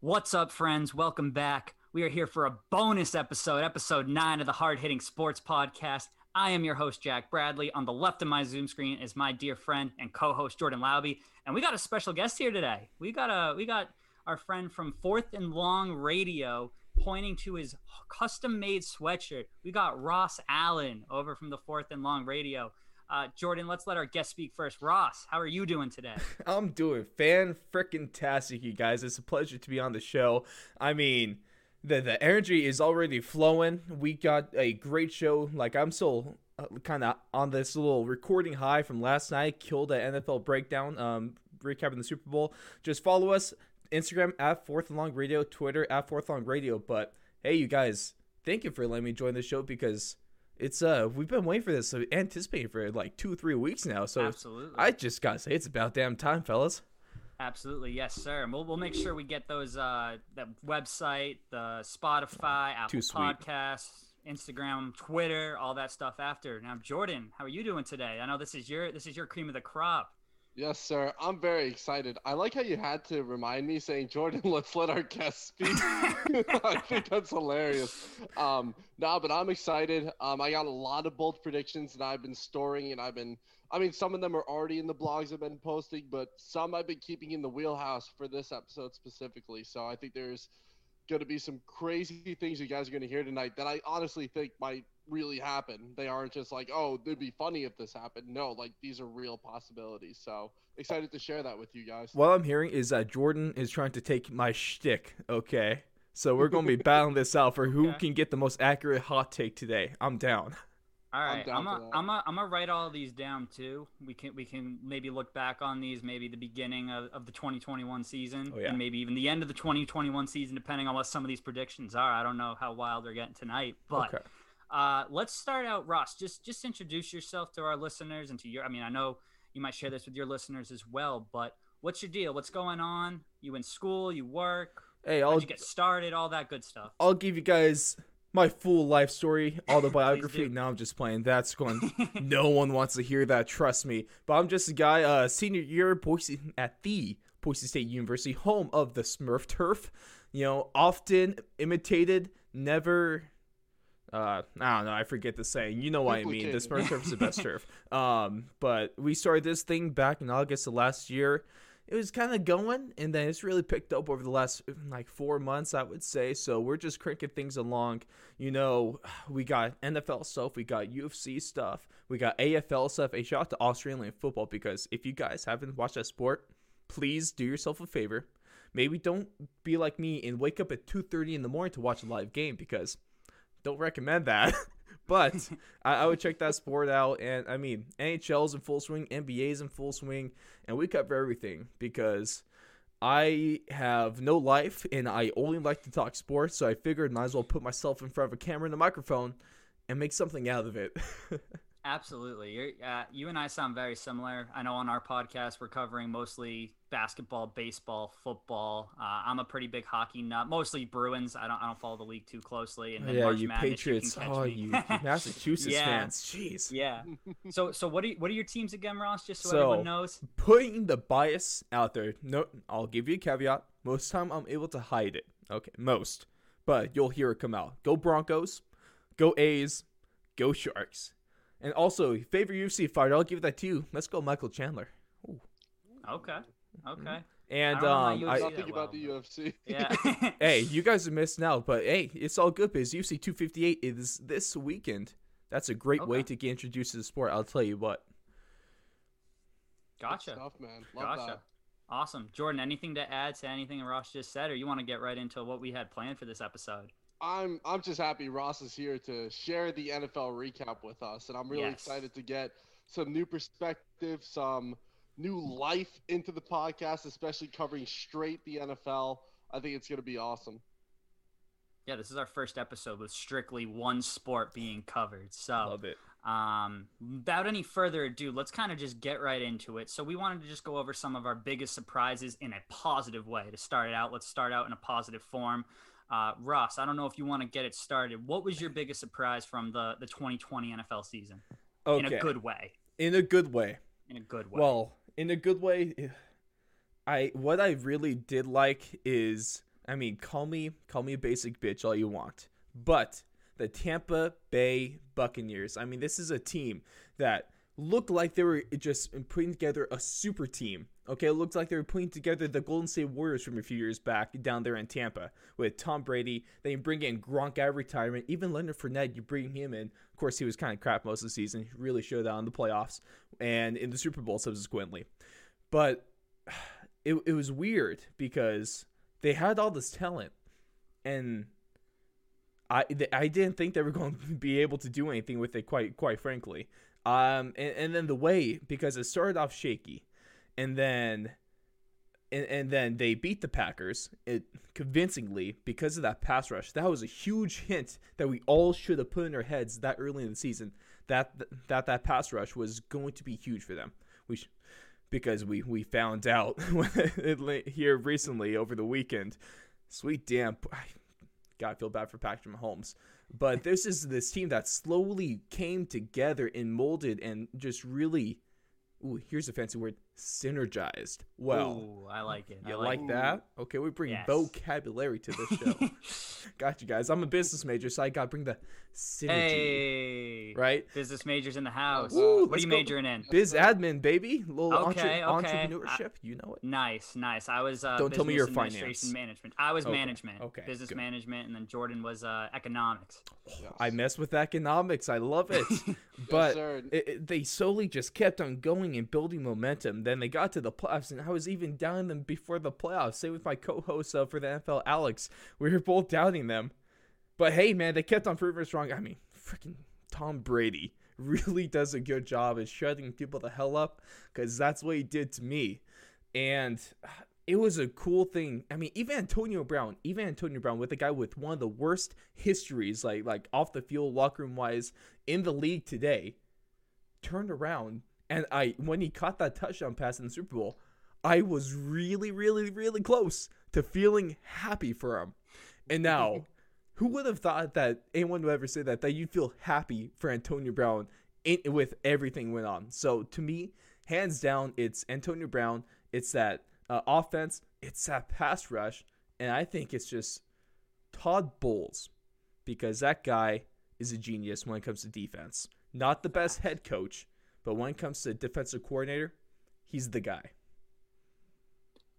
What's up, friends? Welcome back. We are here for a bonus episode, episode nine of the Hard Hitting Sports Podcast. I am your host, Jack Bradley. On the left of my Zoom screen is my dear friend and co-host Jordan Lauby, and we got a special guest here today. We got a we got our friend from Fourth and Long Radio pointing to his custom-made sweatshirt. We got Ross Allen over from the Fourth and Long Radio. Uh, Jordan, let's let our guest speak first. Ross, how are you doing today? I'm doing fan freaking tastic, you guys. It's a pleasure to be on the show. I mean, the the energy is already flowing. We got a great show. Like I'm still uh, kind of on this little recording high from last night. Killed the NFL breakdown. Um, recapping the Super Bowl. Just follow us Instagram at Fourth and Long Radio, Twitter at Fourth Long Radio. But hey, you guys, thank you for letting me join the show because it's uh we've been waiting for this, so anticipating for like two or three weeks now. So Absolutely. I just gotta say it's about damn time, fellas. Absolutely, yes, sir. And we'll we'll make sure we get those uh that website, the Spotify, Apple. Podcasts, Instagram, Twitter, all that stuff after. Now, Jordan, how are you doing today? I know this is your this is your cream of the crop. Yes, sir. I'm very excited. I like how you had to remind me saying, Jordan, let's let our guest speak. I think that's hilarious. Um, no, but I'm excited. Um, I got a lot of bold predictions that I've been storing, and I've been, I mean, some of them are already in the blogs I've been posting, but some I've been keeping in the wheelhouse for this episode specifically. So I think there's going to be some crazy things you guys are going to hear tonight that I honestly think might really happen. They aren't just like, oh, it'd be funny if this happened. No, like these are real possibilities. So excited to share that with you guys. What I'm hearing is that Jordan is trying to take my shtick. Okay, so we're gonna be battling this out for who Okay. can get the most accurate hot take today. I'm down. All right, I'm right, down I'm for a, that. I'm a, I'm gonna write all these down too. We can we can maybe look back on these, maybe the beginning of, of the 2021 season, Oh, yeah. and maybe even the end of the 2021 season, depending on what some of these predictions are. I don't know how wild they're getting tonight, but Okay. Uh, let's start out, Ross. Just just introduce yourself to our listeners and to your. I mean, I know you might share this with your listeners as well, but what's your deal? What's going on? You in school? You work? Hey, I'll you get started? All that good stuff. I'll give you guys my full life story, autobiography. now I'm just playing. That's going. no one wants to hear that. Trust me. But I'm just a guy. Uh, senior year, Boise at the Boise State University, home of the Smurf turf. You know, often imitated, never. Uh, I don't know. I forget the saying. You know what I mean. The. Smurf turf is the best turf. Um, but we started this thing back in August of last year. It was kind of going, and then it's really picked up over the last like four months, I would say. So we're just cranking things along. You know, we got NFL stuff, we got UFC stuff, we got AFL stuff. A shout out to Australian football because if you guys haven't watched that sport, please do yourself a favor. Maybe don't be like me and wake up at two thirty in the morning to watch a live game because don't recommend that. but I, I would check that sport out. And I mean, NHL's in full swing, NBA's in full swing, and we cover everything because I have no life and I only like to talk sports. So I figured might as well put myself in front of a camera and a microphone and make something out of it. Absolutely. You're, uh, you and I sound very similar. I know on our podcast we're covering mostly basketball, baseball, football. Uh, I'm a pretty big hockey nut, mostly Bruins. I don't I don't follow the league too closely. And then yeah, March you Madness, Patriots. You oh, you Massachusetts Yeah. fans. Jeez. yeah. So so what are you, what are your teams again, Ross? Just so, So- everyone knows. putting the bias out there. No, I'll give you a caveat. Most time I'm able to hide it. Okay, most, but you'll hear it come out. Go Broncos, go A's, go Sharks, and also favorite UFC fighter. I'll give that to you. Let's go Michael Chandler. Ooh. Okay. Okay. And I don't know my um, I, Nothing that about the UFC. Yeah. hey, you guys are missing out, but hey, it's all good because UFC 258 is this weekend. That's a great way to get introduced to the sport. I'll tell you what. Good gotcha. stuff, man. Love Gotcha. that. Awesome. Jordan, anything to add to anything Ross just said, or you want to get right into what we had planned for this episode? I'm I'm just happy Ross is here to share the NFL recap with us, and I'm really Yes. excited to get some new perspective, some new life into the podcast, especially covering straight the NFL. I think it's going to be awesome. Yeah, this is our first episode with strictly one sport being covered. So, Love it. um, without any further ado, let's kind of just get right into it. So, we wanted to just go over some of our biggest surprises in a positive way to start it out. Let's start out in a positive form. Uh, Ross, I don't know if you want to get it started. What was your biggest surprise from the, the 2020 NFL season? Okay. In a good way. In a good way. In a good way. Well, in a good way, I what I really did like is I mean, call me call me a basic bitch all you want, but the Tampa Bay Buccaneers. I mean, this is a team that looked like they were just putting together a super team. Okay, it looks like they were putting together the Golden State Warriors from a few years back down there in Tampa with Tom Brady. They bring in Gronk at retirement. Even Leonard Fournette, you bring him in. Of course, he was kind of crap most of the season. He really showed out in the playoffs and in the Super Bowl subsequently. But it, it was weird because they had all this talent and I I didn't think they were going to be able to do anything with it quite quite frankly. Um and, and then the way because it started off shaky and then and, and then they beat the Packers it convincingly because of that pass rush. That was a huge hint that we all should have put in our heads that early in the season that that that pass rush was going to be huge for them. We sh- because we we found out here recently over the weekend. Sweet damn, God, feel bad for Patrick Mahomes. But this is this team that slowly came together and molded and just really ooh, here's a fancy word, synergized. Well, ooh, I like it. You I like, like that? Okay, we bring Yes. vocabulary to this show. got you guys. I'm a business major, so I got to bring the synergy. Hey, Right? Business majors in the house. Ooh, what are let's you go. majoring in? Biz admin, baby. little Okay, entre- okay. entrepreneurship. you know it. Nice, nice. I was uh, Don't tell me you're finance. management. I was Okay, management, okay, business good. management, and then Jordan was uh, economics. I mess with economics. I love it. But sir. it, it- they solely just kept on going and building momentum. Then they got to the playoffs, and I was even doubting them before the playoffs. Same with my co-host uh, for the NFL, Alex. We were both doubting them. But hey, man, they kept on proving us wrong. I mean, freaking Tom Brady really does a good job of shutting people the hell up because that's what he did to me. And uh, it was a cool thing. I mean, even Antonio Brown, even Antonio Brown, with a guy with one of the worst histories, like like off the field, locker room wise, in the league today, turned around and I when he caught that touchdown pass in the Super Bowl, I was really, really, really close to feeling happy for him. And now, who would have thought that anyone would ever say that that you'd feel happy for Antonio Brown in, with everything went on? So to me, hands down, it's Antonio Brown. It's that uh, offense. It's that pass rush, and I think it's just Todd Bowles because that guy is a genius when it comes to defense. Not the best head coach, but when it comes to defensive coordinator, he's the guy.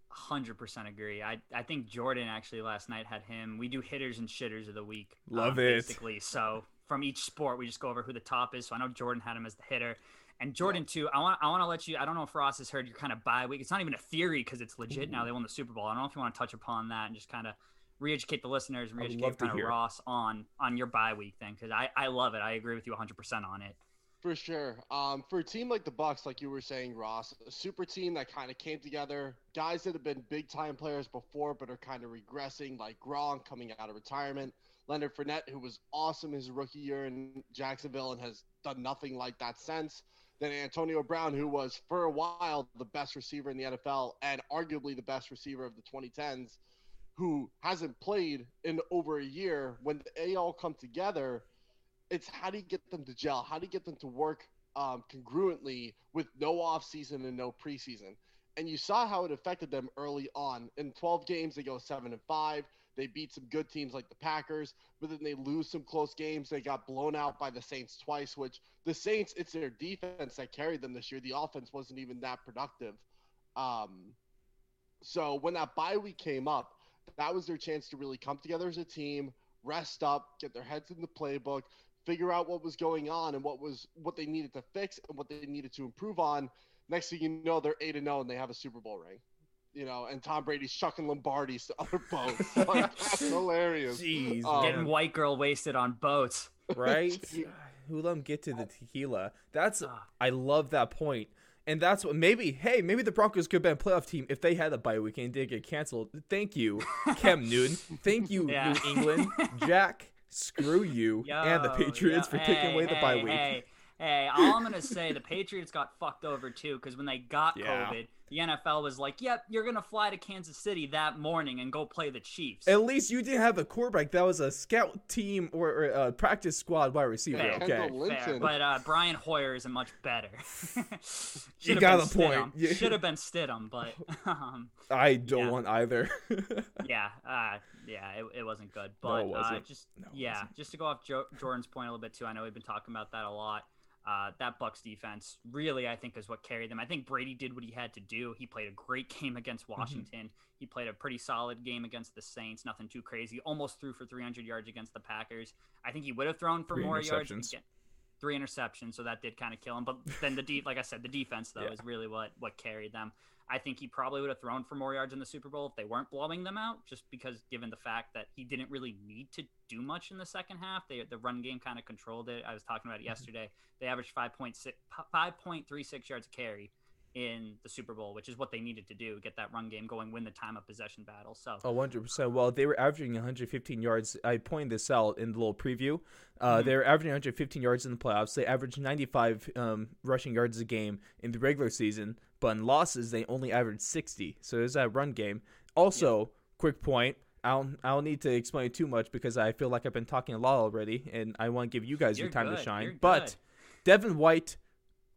Hundred percent agree. I I think Jordan actually last night had him. We do hitters and shitters of the week. Love um, it. Basically, so from each sport, we just go over who the top is. So I know Jordan had him as the hitter, and Jordan too. I want I want to let you. I don't know if Ross has heard your kind of bye week. It's not even a theory because it's legit now. They won the Super Bowl. I don't know if you want to touch upon that and just kind of re-educate the listeners and re-educate kind of. Ross on on your bye week thing because I I love it. I agree with you 100 percent on it. For sure. Um, for a team like the Bucks, like you were saying, Ross, a super team that kind of came together, guys that have been big time players before but are kind of regressing, like Gronk coming out of retirement, Leonard Fournette, who was awesome his rookie year in Jacksonville and has done nothing like that since. Then Antonio Brown, who was for a while the best receiver in the NFL and arguably the best receiver of the 2010s, who hasn't played in over a year. When they all come together, it's how do you get them to gel? How do you get them to work um, congruently with no off season and no preseason? And you saw how it affected them early on. In 12 games, they go seven and five. They beat some good teams like the Packers, but then they lose some close games. They got blown out by the Saints twice, which the Saints, it's their defense that carried them this year. The offense wasn't even that productive. Um, so when that bye week came up, that was their chance to really come together as a team, rest up, get their heads in the playbook, figure out what was going on and what was what they needed to fix and what they needed to improve on. Next thing you know, they're eight and zero and they have a Super Bowl ring. You know, and Tom Brady's chucking Lombardi's to other boats. like, that's hilarious. Jeez, Um, Getting white girl wasted on boats. right? Who let him get to the tequila? That's Ah. I love that point. And that's what maybe hey maybe the Broncos could have been a playoff team if they had a bye week and did get canceled. Thank you, Cam Newton. Thank you, Yeah. New England. Jack, screw you and the Patriots for taking away the bye week. Hey, hey, all I'm gonna say, the Patriots got fucked over too because when they got Yeah. COVID, the NFL was like, "Yep, you're gonna fly to Kansas City that morning and go play the Chiefs." At least you didn't have a quarterback that was a scout team or, or a practice squad wide receiver. Fair. Okay. Fair, but uh, Brian Hoyer isn't much better. You Should've got been a point. Stidham. Yeah. Should have been Stidham, but um, I don't Yeah. want either. yeah, uh, yeah, it, it wasn't good. No, But it wasn't. Uh, just No, yeah, just to go off jo- Jordan's point a little bit too. I know we've been talking about that a lot. Uh, that Bucks defense really, I think, is what carried them. I think Brady did what he had to do. He played a great game against Mm-hmm. Washington. He played a pretty solid game against the Saints. Nothing too crazy. Almost threw for 300 yards against the Packers. I think he would have thrown for Three more yards. interceptions. Again, Three interceptions, so that did kind of kill him. But then the de- like I said, the defense though Yeah. is really what what carried them. I think he probably would have thrown for more yards in the Super Bowl if they weren't blowing them out, just because given the fact that he didn't really need to do much in the second half. They, the run game kind of controlled it. I was talking about it mm-hmm. yesterday. They averaged 5.6, 5.36 yards a carry in the Super Bowl, which is what they needed to do, get that run game going, win the time of possession battle. So Oh, 100%. Well, they were averaging 115 yards. I pointed this out in the little preview. Uh, Mhm. They were averaging 115 yards in the playoffs. They averaged 95 um, rushing yards a game in the regular season, but in losses, they only averaged 60. So there's that run game. Also, quick point. I don't, I don't need to explain too much because I feel like I've been talking a lot already, and I want to give you guys You're your time to shine. You're But good. Devin White,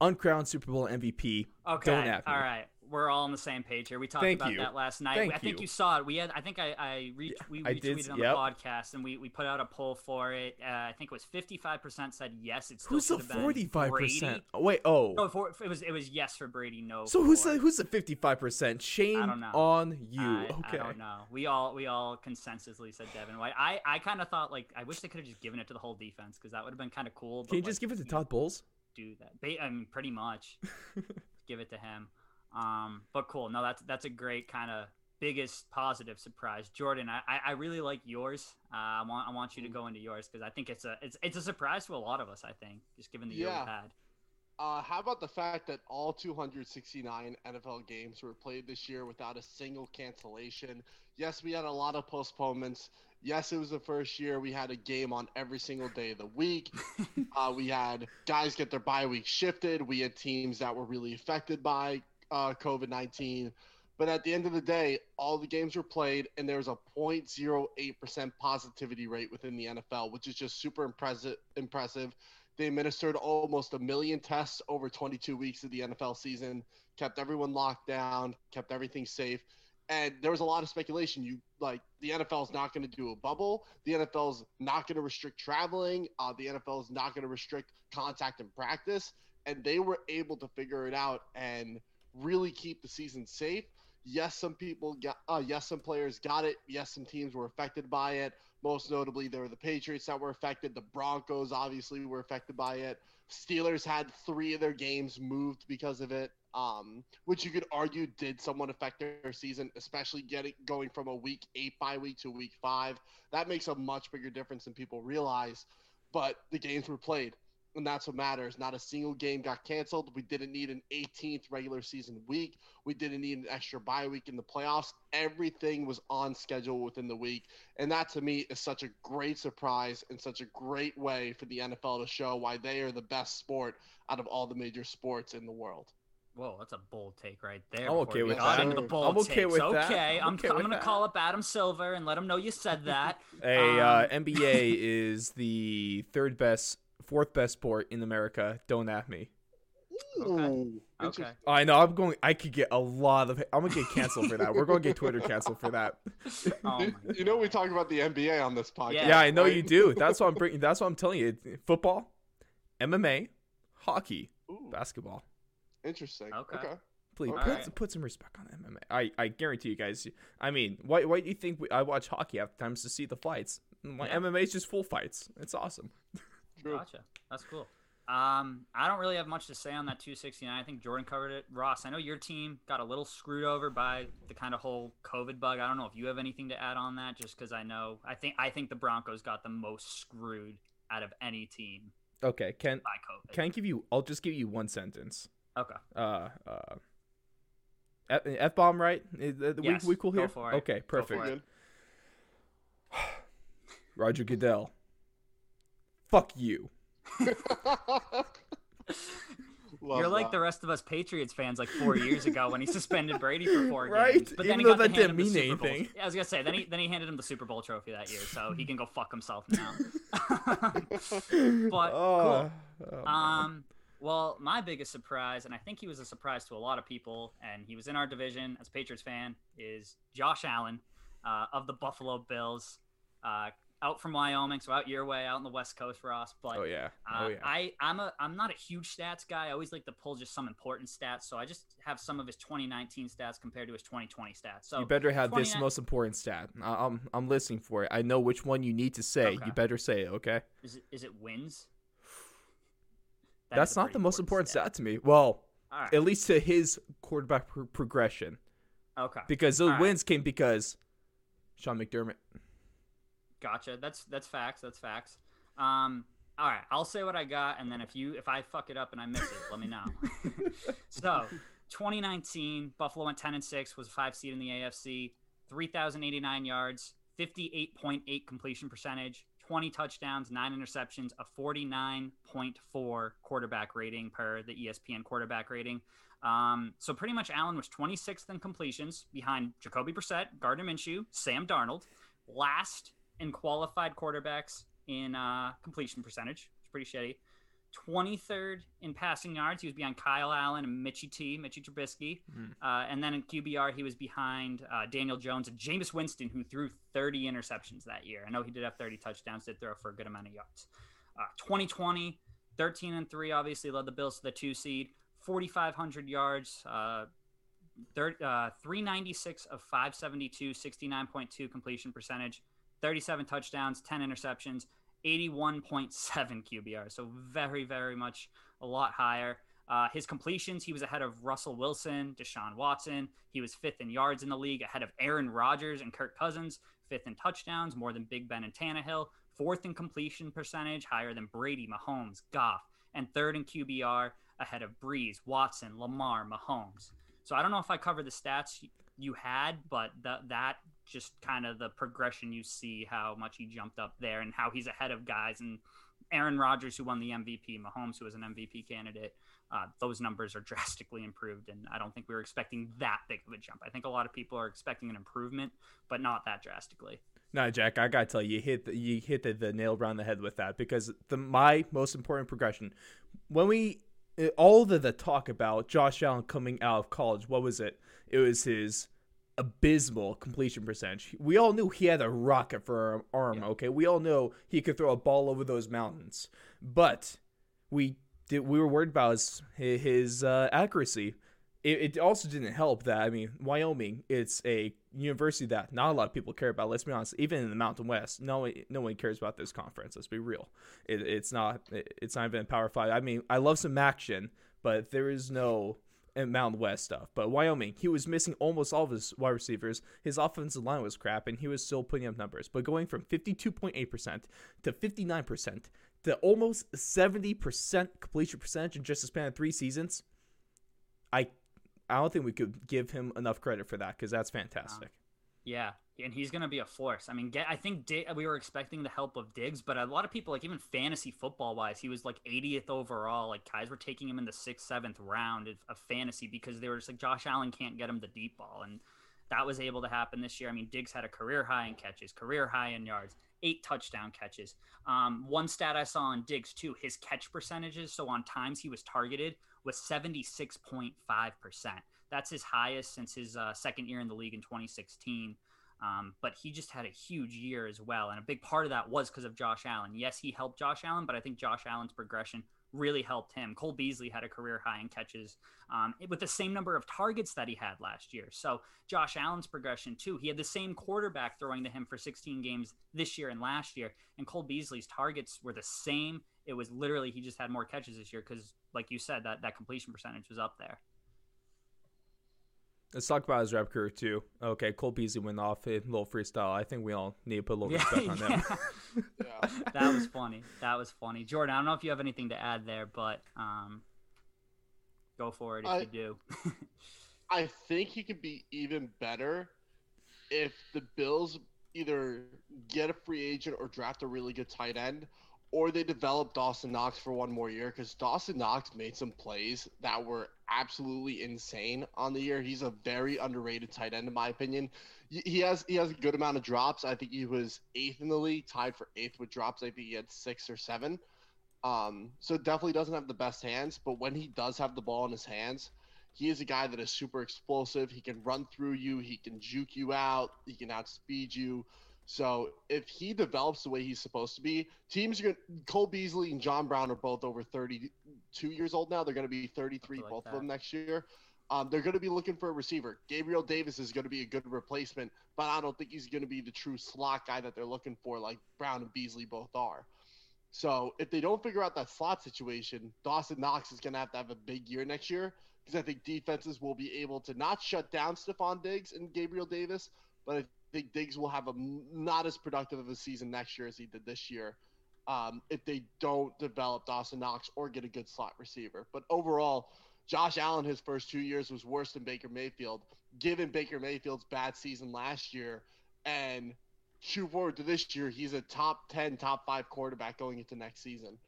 uncrowned Super Bowl MVP. Okay. Don't at me. All right. We're all on the same page here. We talked Thank about you. that last night. Thank I think you. you. saw it. We had. I think I. I re- we I did- retweeted on yep. the podcast, and we, we put out a poll for it. Uh, I think it was fifty five percent said yes. It still Who's the have been 45%? Oh, wait, oh. No, for, it was it was yes for Brady. No. So who's the who's the fifty five percent? Shame on you. I, okay. I don't know. We all we all consensusly said Devin White. I, I kind of thought like I wish they could have just given it to the whole defense because that would have been kind of cool. Can you but, just give it to Todd Bowles? Do that. Ba- I mean, pretty much give it to him. Um, but cool. No, that's that's a great kind of biggest positive surprise, Jordan. I, I, really like yours. Uh, I want I want you to go into yours because I think it's a it's it's a surprise to a lot of us. I think just given the year we've had. Uh, how about the fact that all 269 NFL games were played this year without a single cancellation? Yes, we had a lot of postponements. Yes, it was the first year we had a game on every single day of the week. uh, we had guys get their bye week shifted. We had teams that were really affected by uh, COVID 19. But at the end of the day, all the games were played, and there was a 0.08% positivity rate within the NFL, which is just super impressive. Impressive. They administered almost a million tests over 22 weeks of the NFL season, kept everyone locked down, kept everything safe. And there was a lot of speculation. You like the NFL is not going to do a bubble. The NFL is not going to restrict traveling. Uh, the NFL is not going to restrict contact and practice. And they were able to figure it out and really keep the season safe. Yes, some people got. Uh, yes, some players got it. Yes, some teams were affected by it. Most notably, there were the Patriots that were affected. The Broncos obviously were affected by it. Steelers had three of their games moved because of it, um, which you could argue did somewhat affect their season, especially getting going from a week eight bye week to week five. That makes a much bigger difference than people realize. But the games were played, and that's what matters. Not a single game got canceled. We didn't need an 18th regular season week. We didn't need an extra bye week in the playoffs. Everything was on schedule within the week. And that to me is such a great surprise and such a great way for the NFL to show why they are the best sport out of all the major sports in the world. Whoa, that's a bold take right there. I'm okay with that. the bold I'm okay takes. with that. Okay, I'm I'm, okay I'm gonna that. call up Adam Silver and let him know you said that. A uh, Um, NBA is the third best, fourth best sport in America. Don't at me. Ooh, Okay. I know. I'm going. I could get a lot of. I'm gonna get canceled for that. We're gonna get Twitter canceled for that. Oh you, you know we talk about the NBA on this podcast. Yeah. Yeah, I know right? you do. That's what I'm bringing. That's what I'm telling you. Football, MMA, hockey, Ooh, basketball. Interesting. Okay. okay. Please All put, right. put some respect on MMA. I, I guarantee you guys. I mean, why why do you think we, I watch hockey half the times to see the fights? My Yeah. MMA is just full fights. It's awesome. True. Gotcha. That's cool. Um, I don't really have much to say on that 269. I think Jordan covered it. Ross, I know your team got a little screwed over by the kind of whole COVID bug. I don't know if you have anything to add on that, just because I know I think I think the Broncos got the most screwed out of any team Okay, can by COVID. can I give you? I'll just give you one sentence. Okay. Uh uh. F bomb right? Is that- we Yes, we cool go here? for it. Okay, Go for perfect. it. Roger Goodell. Fuck you. You're like that. the rest of us Patriots fans, like four years ago when he suspended Brady for four Right? games. But then Even he though got to that him didn't the mean Super Bowl- anything. Yeah, I was gonna say then he then he handed him the Super Bowl trophy that year, so he can go fuck himself now. but Oh, cool. oh, man. Um, well, my biggest surprise, and I think he was a surprise to a lot of people, and he was in our division as a Patriots fan, is Josh Allen uh, of the Buffalo Bills, uh, out from Wyoming, so out your way, out on the West Coast, Ross. But oh yeah. uh, Oh yeah. I I'm a I'm not a huge stats guy. I always like to pull just some important stats, so I just have some of his 2019 stats compared to his 2020 stats. So you better have this most important stat. I'm I'm listening for it. I know which one you need to say. Okay. You better say it, okay? is it is it wins? That That's not the most important stat to me. Well, right. at least to his quarterback pro- progression, okay. because those All right. wins came because Sean McDermott. Gotcha. That's that's facts. That's facts. Um, all right, I'll say what I got, and then if you if I fuck it up and I miss it, let me know. so, 2019, Buffalo went 10 and six, was a five seed in the AFC, 3,089 yards, 58.8 completion percentage, 20 touchdowns, nine interceptions, a 49.4 quarterback rating per the ESPN quarterback rating. Um, so pretty much Allen was 26th in completions behind Jacoby Brissett, Gardner Minshew, Sam Darnold, last in qualified quarterbacks in uh, completion percentage. It's pretty shitty. 23rd in passing yards. He was behind Kyle Allen and Mitchie T, Mitchie Trubisky. Mhm. Uh, and then in QBR, he was behind uh, Daniel Jones and Jameis Winston, who threw 30 interceptions that year. I know he did have 30 touchdowns, did throw for a good amount of yards. Uh, 2020, 13 and 3, obviously led the Bills to the two seed, 4,500 yards, uh, thir- uh, 396 of 572, 69.2 completion percentage, 37 touchdowns, 10 interceptions, 81.7 QBR. So very, very much a lot higher. Uh, his completions, he was ahead of Russell Wilson, Deshaun Watson. He was fifth in yards in the league, ahead of Aaron Rodgers and Kirk Cousins. Fifth in touchdowns, more than Big Ben and Tannehill. Fourth in completion percentage, higher than Brady, Mahomes, Goff. And third in QBR, ahead of Brees, Watson, Lamar, Mahomes. So I don't know if I covered the stats you had, but that that just kind of the progression you see how much he jumped up there and how he's ahead of guys and Aaron Rodgers who won the MVP, Mahomes who was an MVP candidate. Uh, those numbers are drastically improved, and I don't think we were expecting that big of a jump. I think a lot of people are expecting an improvement, but not that drastically. No, Jack, I gotta tell you, you hit the, you hit the, the nail around the head with that because the my most important progression when we all the the talk about Josh Allen coming out of college, what was it? It was his abysmal completion percentage. We all knew he had a rocket for an arm. Yeah. Okay, we all know he could throw a ball over those mountains, but we did we were worried about his his uh, accuracy. It, it also didn't help that I mean Wyoming, it's a university that not a lot of people care about. Let's be honest. Even in the Mountain West, no one no one cares about this conference. Let's be real. It, it's not it, it's not even a Power Five. I mean, I love some action, but there is no in Mountain West stuff. But Wyoming, he was missing almost all of his wide receivers. His offensive line was crap, and he was still putting up numbers. But going from 52.8% to 59% to almost 70% completion percentage in just a span of three seasons, I I don't think we could give him enough credit for that because that's fantastic. Yeah, and he's going to be a force. I mean, get, I think Dig, we were expecting the help of Diggs, but a lot of people, like even fantasy football wise, he was like 80th overall. Like guys were taking him in the sixth, seventh round of, of fantasy because they were just like Josh Allen can't get him the deep ball, and that was able to happen this year. I mean, Diggs had a career high in catches, career high in yards, eight touchdown catches. Um, one stat I saw on Diggs too, his catch percentages. So on times he was targeted was 76.5 percent. That's his highest since his uh, second year in the league in 2016. Um, but he just had a huge year as well. And a big part of that was because of Josh Allen. Yes, he helped Josh Allen, but I think Josh Allen's progression really helped him. Cole Beasley had a career high in catches um, with the same number of targets that he had last year. So Josh Allen's progression, too. He had the same quarterback throwing to him for 16 games this year and last year. And Cole Beasley's targets were the same. It was literally, he just had more catches this year because, like you said, that, that completion percentage was up there. Let's talk about his rap career too. Okay, Cole Beasley went off a little freestyle. I think we all need to put a little respect on him. Yeah. that was funny. That was funny. Jordan, I don't know if you have anything to add there, but um, go for it if I- you do. I think he could be even better if the Bills either get a free agent or draft a really good tight end, or they develop Dawson Knox for one more year because Dawson Knox made some plays that were absolutely insane on the year. He's a very underrated tight end in my opinion. He has he has a good amount of drops. I think he was eighth in the league, tied for eighth with drops. I think he had six or seven. Um, so definitely doesn't have the best hands, but when he does have the ball in his hands, he is a guy that is super explosive. He can run through you, he can juke you out, he can outspeed you. So if he develops the way he's supposed to be, teams are going. Cole Beasley and John Brown are both over 32 years old now. They're going to be 33, like both that. of them next year. Um, they're going to be looking for a receiver. Gabriel Davis is going to be a good replacement, but I don't think he's going to be the true slot guy that they're looking for, like Brown and Beasley both are. So if they don't figure out that slot situation, Dawson Knox is going to have to have a big year next year because I think defenses will be able to not shut down Stefon Diggs and Gabriel Davis, but I think Diggs will have a not as productive of a season next year as he did this year um, if they don't develop Dawson Knox or get a good slot receiver. But overall, Josh Allen, his first two years was worse than Baker Mayfield, given Baker Mayfield's bad season last year and – shoot forward to this year, he's a top ten, top five quarterback going into next season.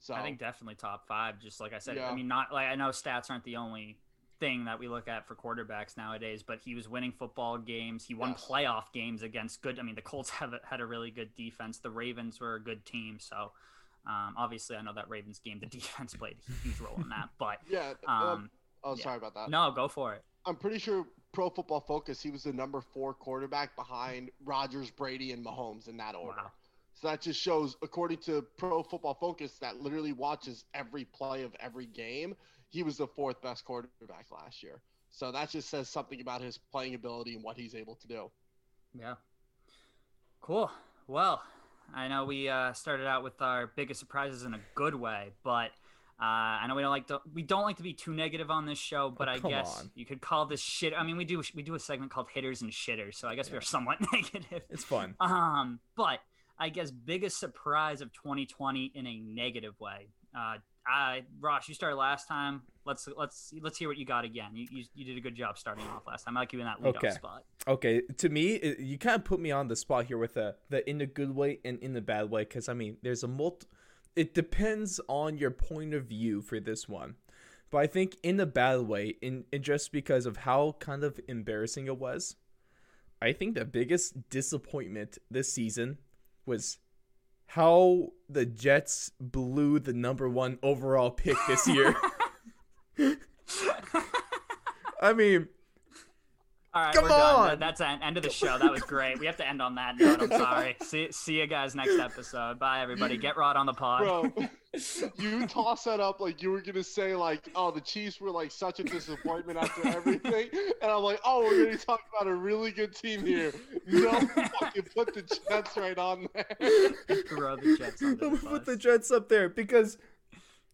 So I think definitely top five. Just like I said, yeah. I mean, not like I know stats aren't the only thing that we look at for quarterbacks nowadays, but he was winning football games. He won yes. playoff games against good. I mean, the Colts have had a really good defense. The Ravens were a good team, so. Um, obviously, I know that Ravens game, the defense played a huge role in that. But yeah, um, oh, yeah. sorry about that. No, go for it. I'm pretty sure Pro Football Focus, he was the number four quarterback behind Rodgers, Brady, and Mahomes in that order. Wow. So that just shows, according to Pro Football Focus, that literally watches every play of every game, he was the fourth best quarterback last year. So that just says something about his playing ability and what he's able to do. Yeah. Cool. Well, I know we uh, started out with our biggest surprises in a good way, but uh, I know we don't like to we don't like to be too negative on this show, but oh, I guess on. you could call this shit. I mean, we do we do a segment called hitters and shitters, so I guess yeah. we're somewhat negative. It's fun. Um, but I guess biggest surprise of 2020 in a negative way. Uh, I Ross, you started last time. Let's let's let's hear what you got again. You you, you did a good job starting off last time. I like you in that lead okay. spot. Okay, to me, it, you kind of put me on the spot here with the the in the good way and in the bad way because I mean, there's a multi it depends on your point of view for this one. But I think in a bad way, in, in just because of how kind of embarrassing it was, I think the biggest disappointment this season was how the Jets blew the number one overall pick this year. I mean, all right, Come we're on. done. That's the end of the show. That was great. We have to end on that note. I'm sorry. see, see you guys next episode. Bye, everybody. Get Rod on the pod. Bro, you toss that up like you were gonna say like, oh, the Chiefs were like such a disappointment after everything, and I'm like, oh, we're gonna talk about a really good team here. No, fucking put the Jets right on there. Throw the Jets on the Put the Jets up there because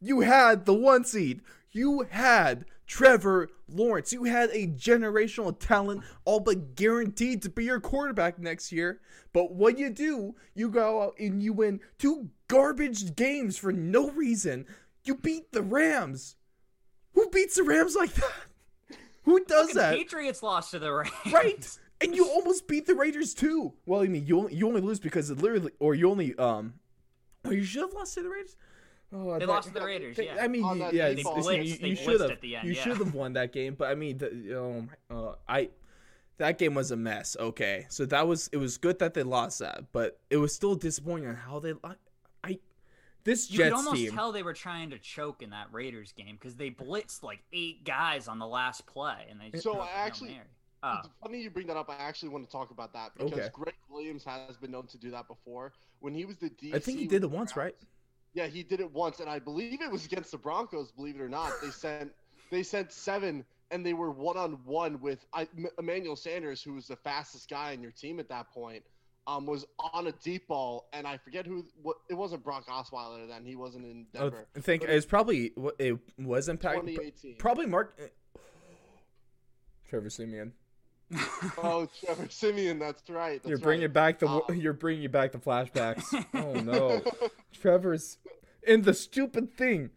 you had the one seed. You had Trevor Lawrence. You had a generational talent, all but guaranteed to be your quarterback next year. But what you do, you go out and you win two garbage games for no reason. You beat the Rams. Who beats the Rams like that? Who does that? Patriots lost to the Rams. Right. And you almost beat the Raiders too. Well, I mean, you only, you only lose because it literally, or you only um, or you should have lost to the Raiders. Oh, they that, lost to the Raiders. They, yeah, I mean, yeah, they, you, you should have you yeah. should have won that game, but I mean, the, um, uh, I that game was a mess. Okay, so that was it was good that they lost that, but it was still disappointing on how they. I, I this you Jets could almost team, tell they were trying to choke in that Raiders game because they blitzed like eight guys on the last play, and they. So I actually. Oh. It's funny you bring that up. I actually want to talk about that because okay. Gregg Williams has been known to do that before. When he was the DC, I think he did it once, right? Yeah, he did it once, and I believe it was against the Broncos. Believe it or not, they sent they sent seven, and they were one on one with I, Emmanuel Sanders, who was the fastest guy in your team at that point. Um, was on a deep ball, and I forget who. What it wasn't Brock Osweiler then. He wasn't in Denver. I think it's probably it was impact. 2018. Probably Mark. Eh, Trevor Siemian. oh, Trevor Siemian, that's right. That's you're bringing right. back the um, you're bringing back the flashbacks. oh no, Trevor's in the stupid thing.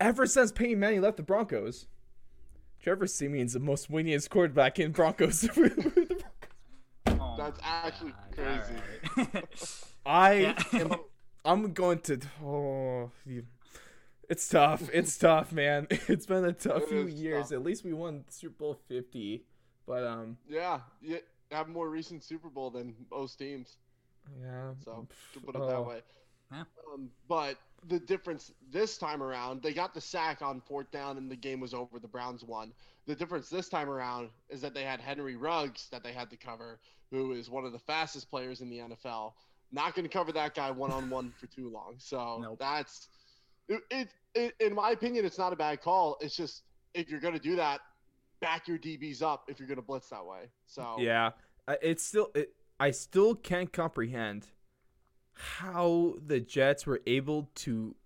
Ever since Peyton Manning left the Broncos, Trevor Siemian's the most winningest quarterback in Broncos. oh, that's actually crazy. I am I'm going to. Oh, it's tough. It's tough, man. It's been a tough It few years. tough. At least we won Super Bowl 50, but um, Yeah, you have more recent Super Bowl than most teams. yeah. So to put it Oh. that way. Yeah. Um, but the difference this time around, they got the sack on fourth down and the game was over. The Browns won. The difference this time around is that they had Henry Ruggs that they had to cover, who is one of the fastest players in the NFL. Not going to cover that guy one on one for too long. So Nope. that's it, it, it. In my opinion, it's not a bad call. It's just if you're going to do that, back your DBs up if you're going to blitz that way. So Yeah, it's still. It, I still can't comprehend how the Jets were able to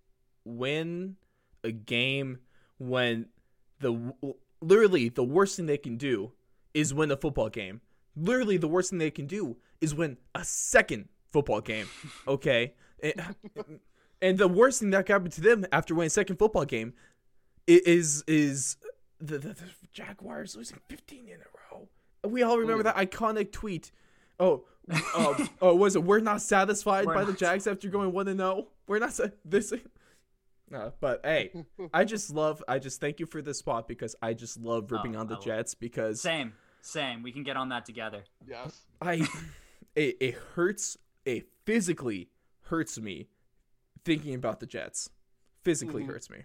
win a game when the literally the worst thing they can do is win a football game. Literally, the worst thing they can do is win a second football game. Okay, and, and the worst thing that could happen to them after winning a second football game is is the, the, the Jaguars losing 15 in a row. We all remember that iconic tweet. Oh, um, oh, was it? We're not satisfied We're by the not- Jags after going one and zero. We're not sa- this. No, but hey, I just love. I just thank you for this spot because I just love ripping Oh, on the love- Jets because Same, same. We can get on that together. yes. I it, it hurts. It physically hurts me thinking about the Jets. Physically Mhm. hurts me.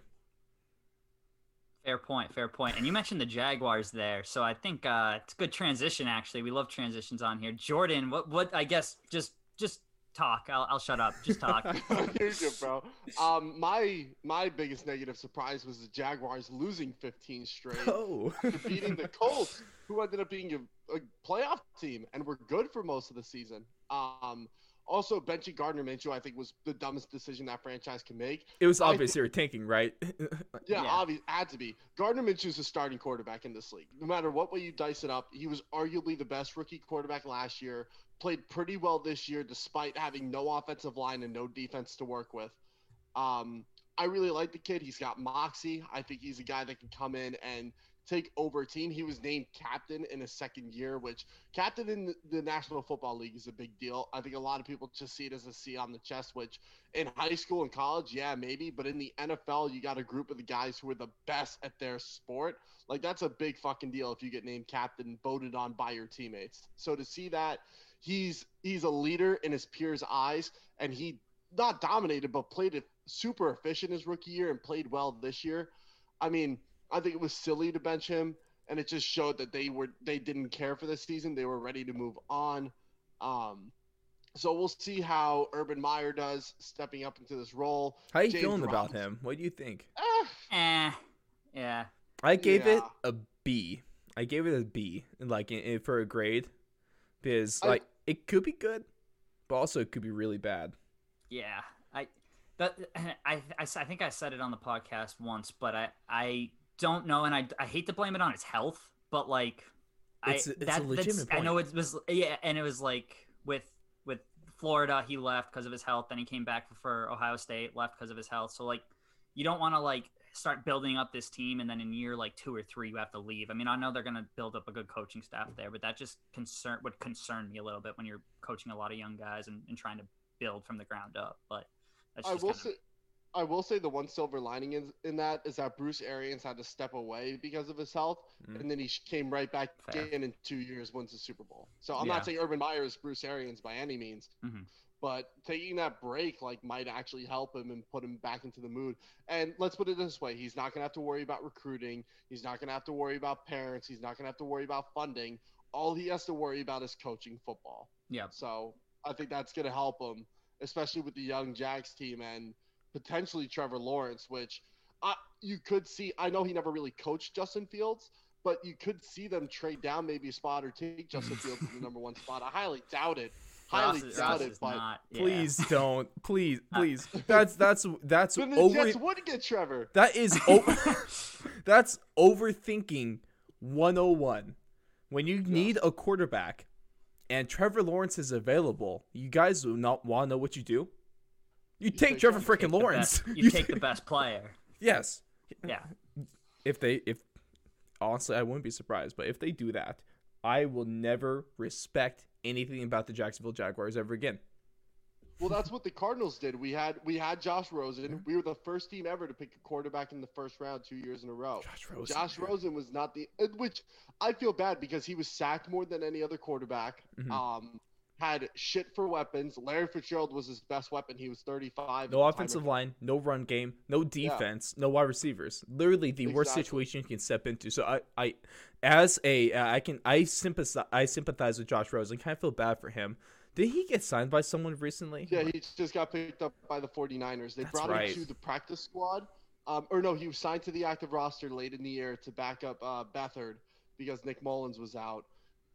Fair point, fair point. And you mentioned the Jaguars there, so I think uh, it's a good transition. Actually, we love transitions on here. Jordan, what, what? I guess just, just talk. I'll, I'll shut up. Just talk. You're good, bro. Um, my my biggest negative surprise was the Jaguars losing 15 straight, Oh, beating the Colts, who ended up being a, a playoff team and were good for most of the season. Um, also benching Gardner Minshew, I think, was the dumbest decision that franchise can make. it was I obvious they were tanking, right? Yeah, Yeah. obvious had to be. Gardner Minshew's a starting quarterback in this league. No matter what way you dice it up, he was arguably the best rookie quarterback last year. Played pretty well this year, despite having no offensive line and no defense to work with. Um, I really like the kid. He's got moxie. I think he's a guy that can come in and take over a team. He was named captain in his second year, which captain in the- National Football League is a big deal. I think a lot of people just see it as a C on the chest, which in high school and college, yeah, maybe, but in the NFL, you got a group of the guys who are the best at their sport. Like that's a big fucking deal if you get named captain, voted on by your teammates. So to see that he's he's a leader in his peers' eyes, and he not dominated, but played it super efficient his rookie year and played well this year. I mean, I think it was silly to bench him, and it just showed that they were they didn't care for this season. They were ready to move on. Um, so we'll see how Urban Meyer does stepping up into this role. How you James feeling about him? What do you think? Eh, eh, yeah. I gave it a B. I gave it a B, like in, in- for a grade, because I- like it could be good, but also it could be really bad. Yeah, I that I, I I think I said it on the podcast once, but I I don't know, and I I hate to blame it on his health, but like It's- I it's a that, legitimate that's, I know it was yeah, and it was like with with Florida, he left because of his health, then he came back for Ohio State, left because of his health. So like, you don't want to like start building up this team, and then in year like two or three, you have to leave. I mean, I know they're gonna build up a good coaching staff there, but that just concern would concern me a little bit when you're coaching a lot of young guys and, and trying to build from the ground up. But that's I just will kinda- say, I will say the one silver lining in, in that is that Bruce Arians had to step away because of his health, Mm. and then he came right back Fair. in in two years, wins the Super Bowl. So I'm Yeah. not saying Urban Meyer is Bruce Arians by any means, Mhm. but taking that break like might actually help him and put him back into the mood. And let's put it this way: he's not gonna have to worry about recruiting. He's not gonna have to worry about parents. He's not gonna have to worry about funding. All he has to worry about is coaching football. yeah, So I think that's going to help him, especially with the young Jags team and potentially Trevor Lawrence, which I, you could see. I know he never really coached Justin Fields, but you could see them trade down maybe a spot or take Justin Fields to the number one spot. I highly doubt it. Highly Ross is- doubt Ross it, is but not- yeah. Please don't. Please, please. That's that's that's then the over. Jets would get Trevor. That is over. that's overthinking 101. When you need a quarterback, and Trevor Lawrence is available, you guys do not want to know what you do. You take take Trevor Trevor. freaking Lawrence. best- you take the best player. yes. Yeah, If they if honestly, I wouldn't be surprised, but if they do that, I will never respect anything about the Jacksonville Jaguars ever again. Well, that's what the Cardinals did. We had we had Josh Rosen. We were the first team ever to pick a quarterback in the first round two years in a row. Josh Rosen. Josh Rosen was not the which I feel bad because he was sacked more than any other quarterback. Mhm. Um, had shit for weapons. Larry Fitzgerald was his best weapon. He was 35. No at the time offensive line, no run game, no defense, no wide receivers. Literally the worst situation you can step into. So I, I, as a, uh, I can, I sympathize, I sympathize with Josh Rosen. Kind of feel bad for him. Did he get signed by someone recently? Yeah, he just got picked up by the 49ers. They That's brought right. him to the practice squad. Um, or no, he was signed to the active roster late in the year to back up uh, Beathard because Nick Mullens was out,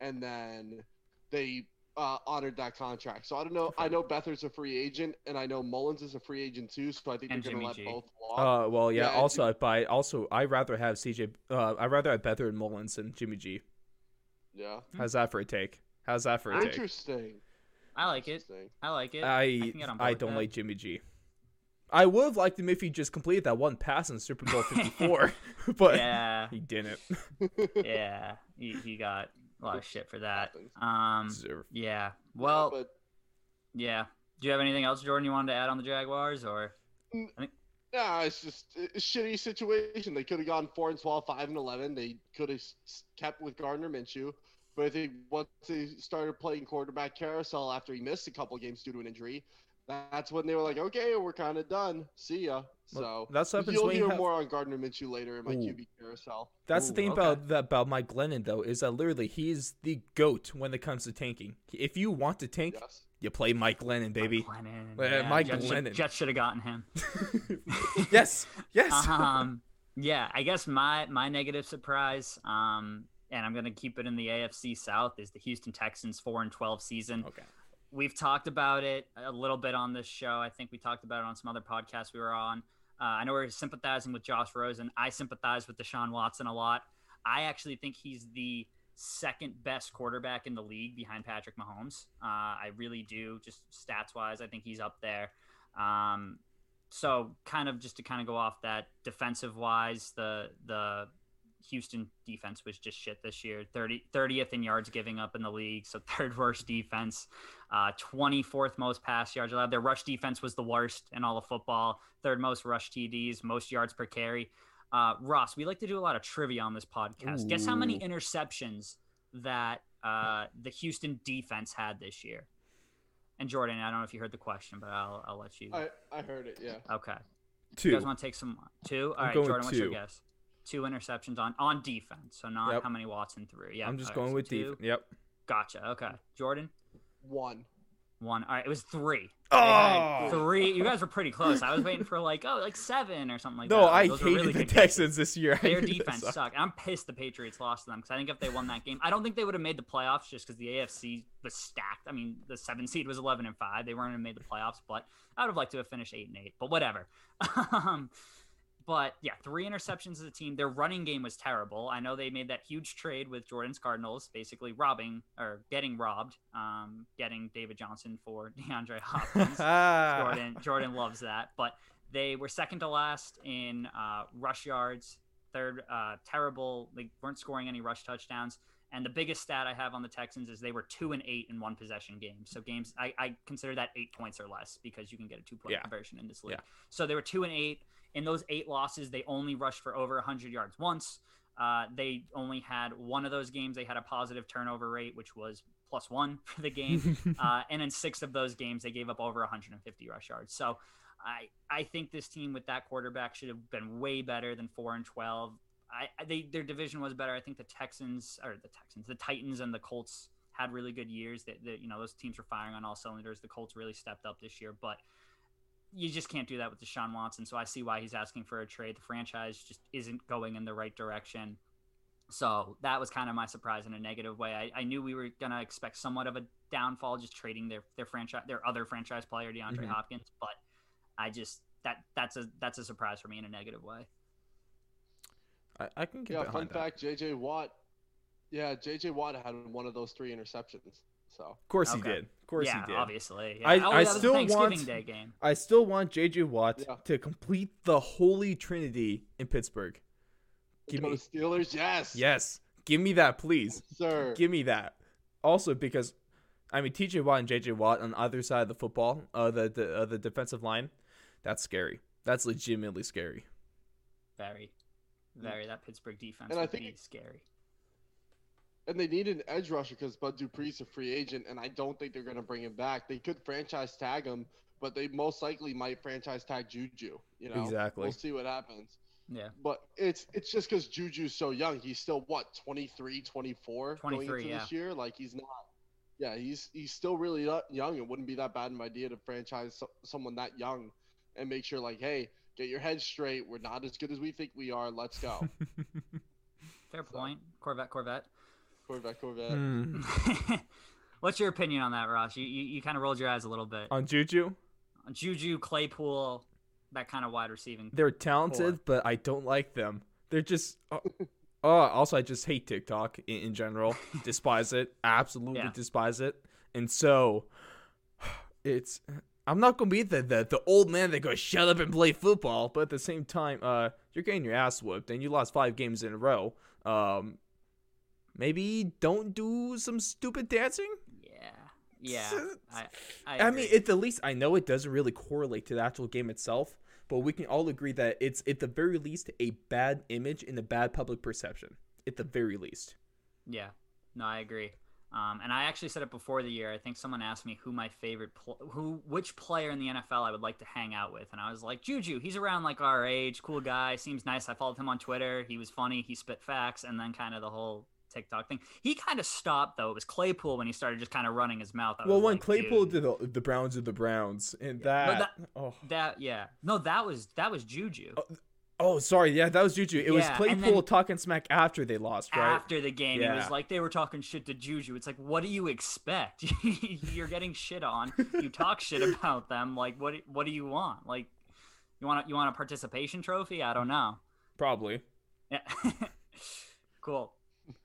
and then they uh, honored that contract. So I don't know. I know Beathard's a free agent, and I know Mullens is a free agent too. So I think And they're going to let G. both walk. Uh, well, yeah. Yeah, and also, I buy. Also, I rather have CJ. Uh, I rather have Beathard and Mullens than Jimmy G. yeah, How's that for a take? How's that for a take? interesting. I like it. I like it. I can get on board I don't like Jimmy G. I would have liked him if he just completed that one pass in Super Bowl 54, but Yeah, he didn't. yeah. He, he got a lot of shit for that. Um, yeah. Well, but yeah. Do you have anything else, Jordan, you wanted to add on the Jaguars, or Yeah, it's just a shitty situation. They could have gone four and 12, 5 and 11. They could have kept with Gardner Minshew. But I think once they started playing quarterback carousel after he missed a couple games due to an injury, that's when they were like, okay, we're kind of done. See ya. So that's what happens you'll when you hear have- more on Gardner Minshew later in my Ooh. QB carousel. That's the thing okay. about that about Mike Glennon though is that literally he's the goat when it comes to tanking. If you want to tank, Yes. you play Mike Glennon, baby. Mike Glennon? Yeah, Mike Jets Glennon. Should, Jets should have gotten him. yes, yes. um, yeah, I guess my my negative surprise, um, and I'm gonna keep it in the AFC South, is the Houston Texans four and twelve season. okay. We've talked about it a little bit on this show. I think we talked about it on some other podcasts we were on. Uh, I know we're sympathizing with Josh Rosen. I sympathize with Deshaun Watson a lot. I actually think he's the second best quarterback in the league behind Patrick Mahomes. Uh, I really do, just stats wise. I think he's up there. Um, so, kind of just to kind of go off that defensive wise, the the Houston defense was just shit this year. 30, 30th in yards giving up in the league, so third worst defense. Uh, 24th most pass yards allowed. Their rush defense was the worst in all of football. Third most rush TDs, most yards per carry. Uh, Ross, we like to do a lot of trivia on this podcast. Guess how many interceptions that uh, the Houston defense had this year? And Jordan, I don't know if you heard the question, but I'll, I'll let you. I, I heard it, yeah. Okay. Two. You guys want to take some two? All I'm right, going with Jordan, what's your guess? Two interceptions on on defense, so not Yep. how many Watson threw. Yeah, I'm just all right, going so with two. deep. Yep. Gotcha. Okay, Jordan, One. one. All right, it was three. Oh! Three. You guys were pretty close. I was waiting for like oh, like seven or something like No, that. No, I Those hated really the good Texans this year. Their defense sucked. sucked. I'm pissed the Patriots lost to them because I think if they won that game, I don't think they would have made the playoffs just because the AFC was stacked. I mean, the seven seed was 11 and five. They weren't have made the playoffs, but I would have liked to have finished eight and eight. But whatever. um, but yeah, three interceptions as a team. Their running game was terrible. I know they made that huge trade with Jordan's Cardinals, basically robbing or getting robbed, um, getting David Johnson for DeAndre Hopkins. Jordan Jordan loves that. But they were second to last in uh, rush yards. Third, uh, terrible. They weren't scoring any rush touchdowns. And the biggest stat I have on the Texans is they were two and eight in one possession games. So games I, I consider that eight points or less because you can get a two point Yeah. conversion in this league. Yeah. So they were two and eight. In those eight losses, they only rushed for over 100 yards once. Uh, they only had one of those games. They had a positive turnover rate, which was plus one for the game. uh, and in six of those games, they gave up over 150 rush yards. So I I think this team with that quarterback should have been way better than four and 12. I I- they their division was better. I think the Texans or the Texans, the Titans and the Colts had really good years. That that, you know those teams were firing on all cylinders. The Colts really stepped up this year, but you just can't do that with Deshaun Watson. So I see why he's asking for a trade. The franchise just isn't going in the right direction. So that was kind of my surprise in a negative way. I, I knew we were gonna expect somewhat of a downfall, just trading their their franchise their other franchise player DeAndre Mhm. Hopkins, but I just that that's a that's a surprise for me in a negative way. I, I can get Yeah, fun that. fact JJ Watt. Yeah, JJ Watt had one of those three interceptions. So Of course he did. Of course yeah, he did. obviously. Yeah. I- oh, I that still the Thanksgiving want- Day game. I still want JJ Watt Yeah. to complete the holy trinity in Pittsburgh. Give Go me Steelers, yes. yes. Give me that, please. Sir. Give me that. Also, because I mean, T.J. Watt and J.J. Watt on either side of the football, uh, the the, uh, the defensive line, that's scary. That's legitimately scary. Very, very. That Pittsburgh defense And I would think be it- scary. And they need an edge rusher because Bud Dupree's a free agent, and I don't think they're going to bring him back. They could franchise tag him, but they most likely might franchise tag Juju. You know, Exactly. We'll see what happens. Yeah. But it's it's just because Juju's so young. He's still what 23, 24 going into yeah. this year. Like he's not. Yeah, he's he's still really young. It wouldn't be that bad an idea to franchise so, someone that young, and make sure like, hey, get your head straight. We're not as good as we think we are. Let's go. Fair point. Corvette, Corvette. Corvette, Corvette. Hmm. What's your opinion on that, Ross? You you, you kind of rolled your eyes a little bit. On Juju, Juju, Claypool, that kind of wide receiving. they're talented, Four. but I don't like them. They're just. Oh, oh, also, I just hate TikTok in, in general. despise it. Absolutely Yeah. despise it. And so, it's. I'm not gonna be the, the the old man that goes shut up and play football, but at the same time, uh, you're getting your ass whooped and you lost five games in a row. Um, maybe don't do some stupid dancing. Yeah. Yeah. I, I, I mean, at the least, I know it doesn't really correlate to the actual game itself, but we can all agree that it's at the very least a bad image and a bad public perception. At the very least. Yeah, no, I agree. Um, and I actually said it before the year. I think someone asked me who my favorite, pl- who, which player in the NFL I would like to hang out with, and I was like Juju. He's around like our age, cool guy, seems nice. I followed him on Twitter. He was funny. He spit facts, and then kind of the whole TikTok thing. He kind of stopped though. It was Claypool when he started just kind of running his mouth. I well, when like, Claypool dude, did the, the Browns are the Browns, and Yeah, that, but oh, that, yeah, no, that was that was Juju. oh, oh sorry, yeah, that was Juju. It was Yeah, and Claypool then- talking smack after they lost, right? after the game. It was like they were talking shit to Juju. It's like, what do you expect? You're getting shit on. You talk shit about them. Like, what? What do you want? Like, you want you want a participation trophy? I don't know. Probably. Yeah. cool.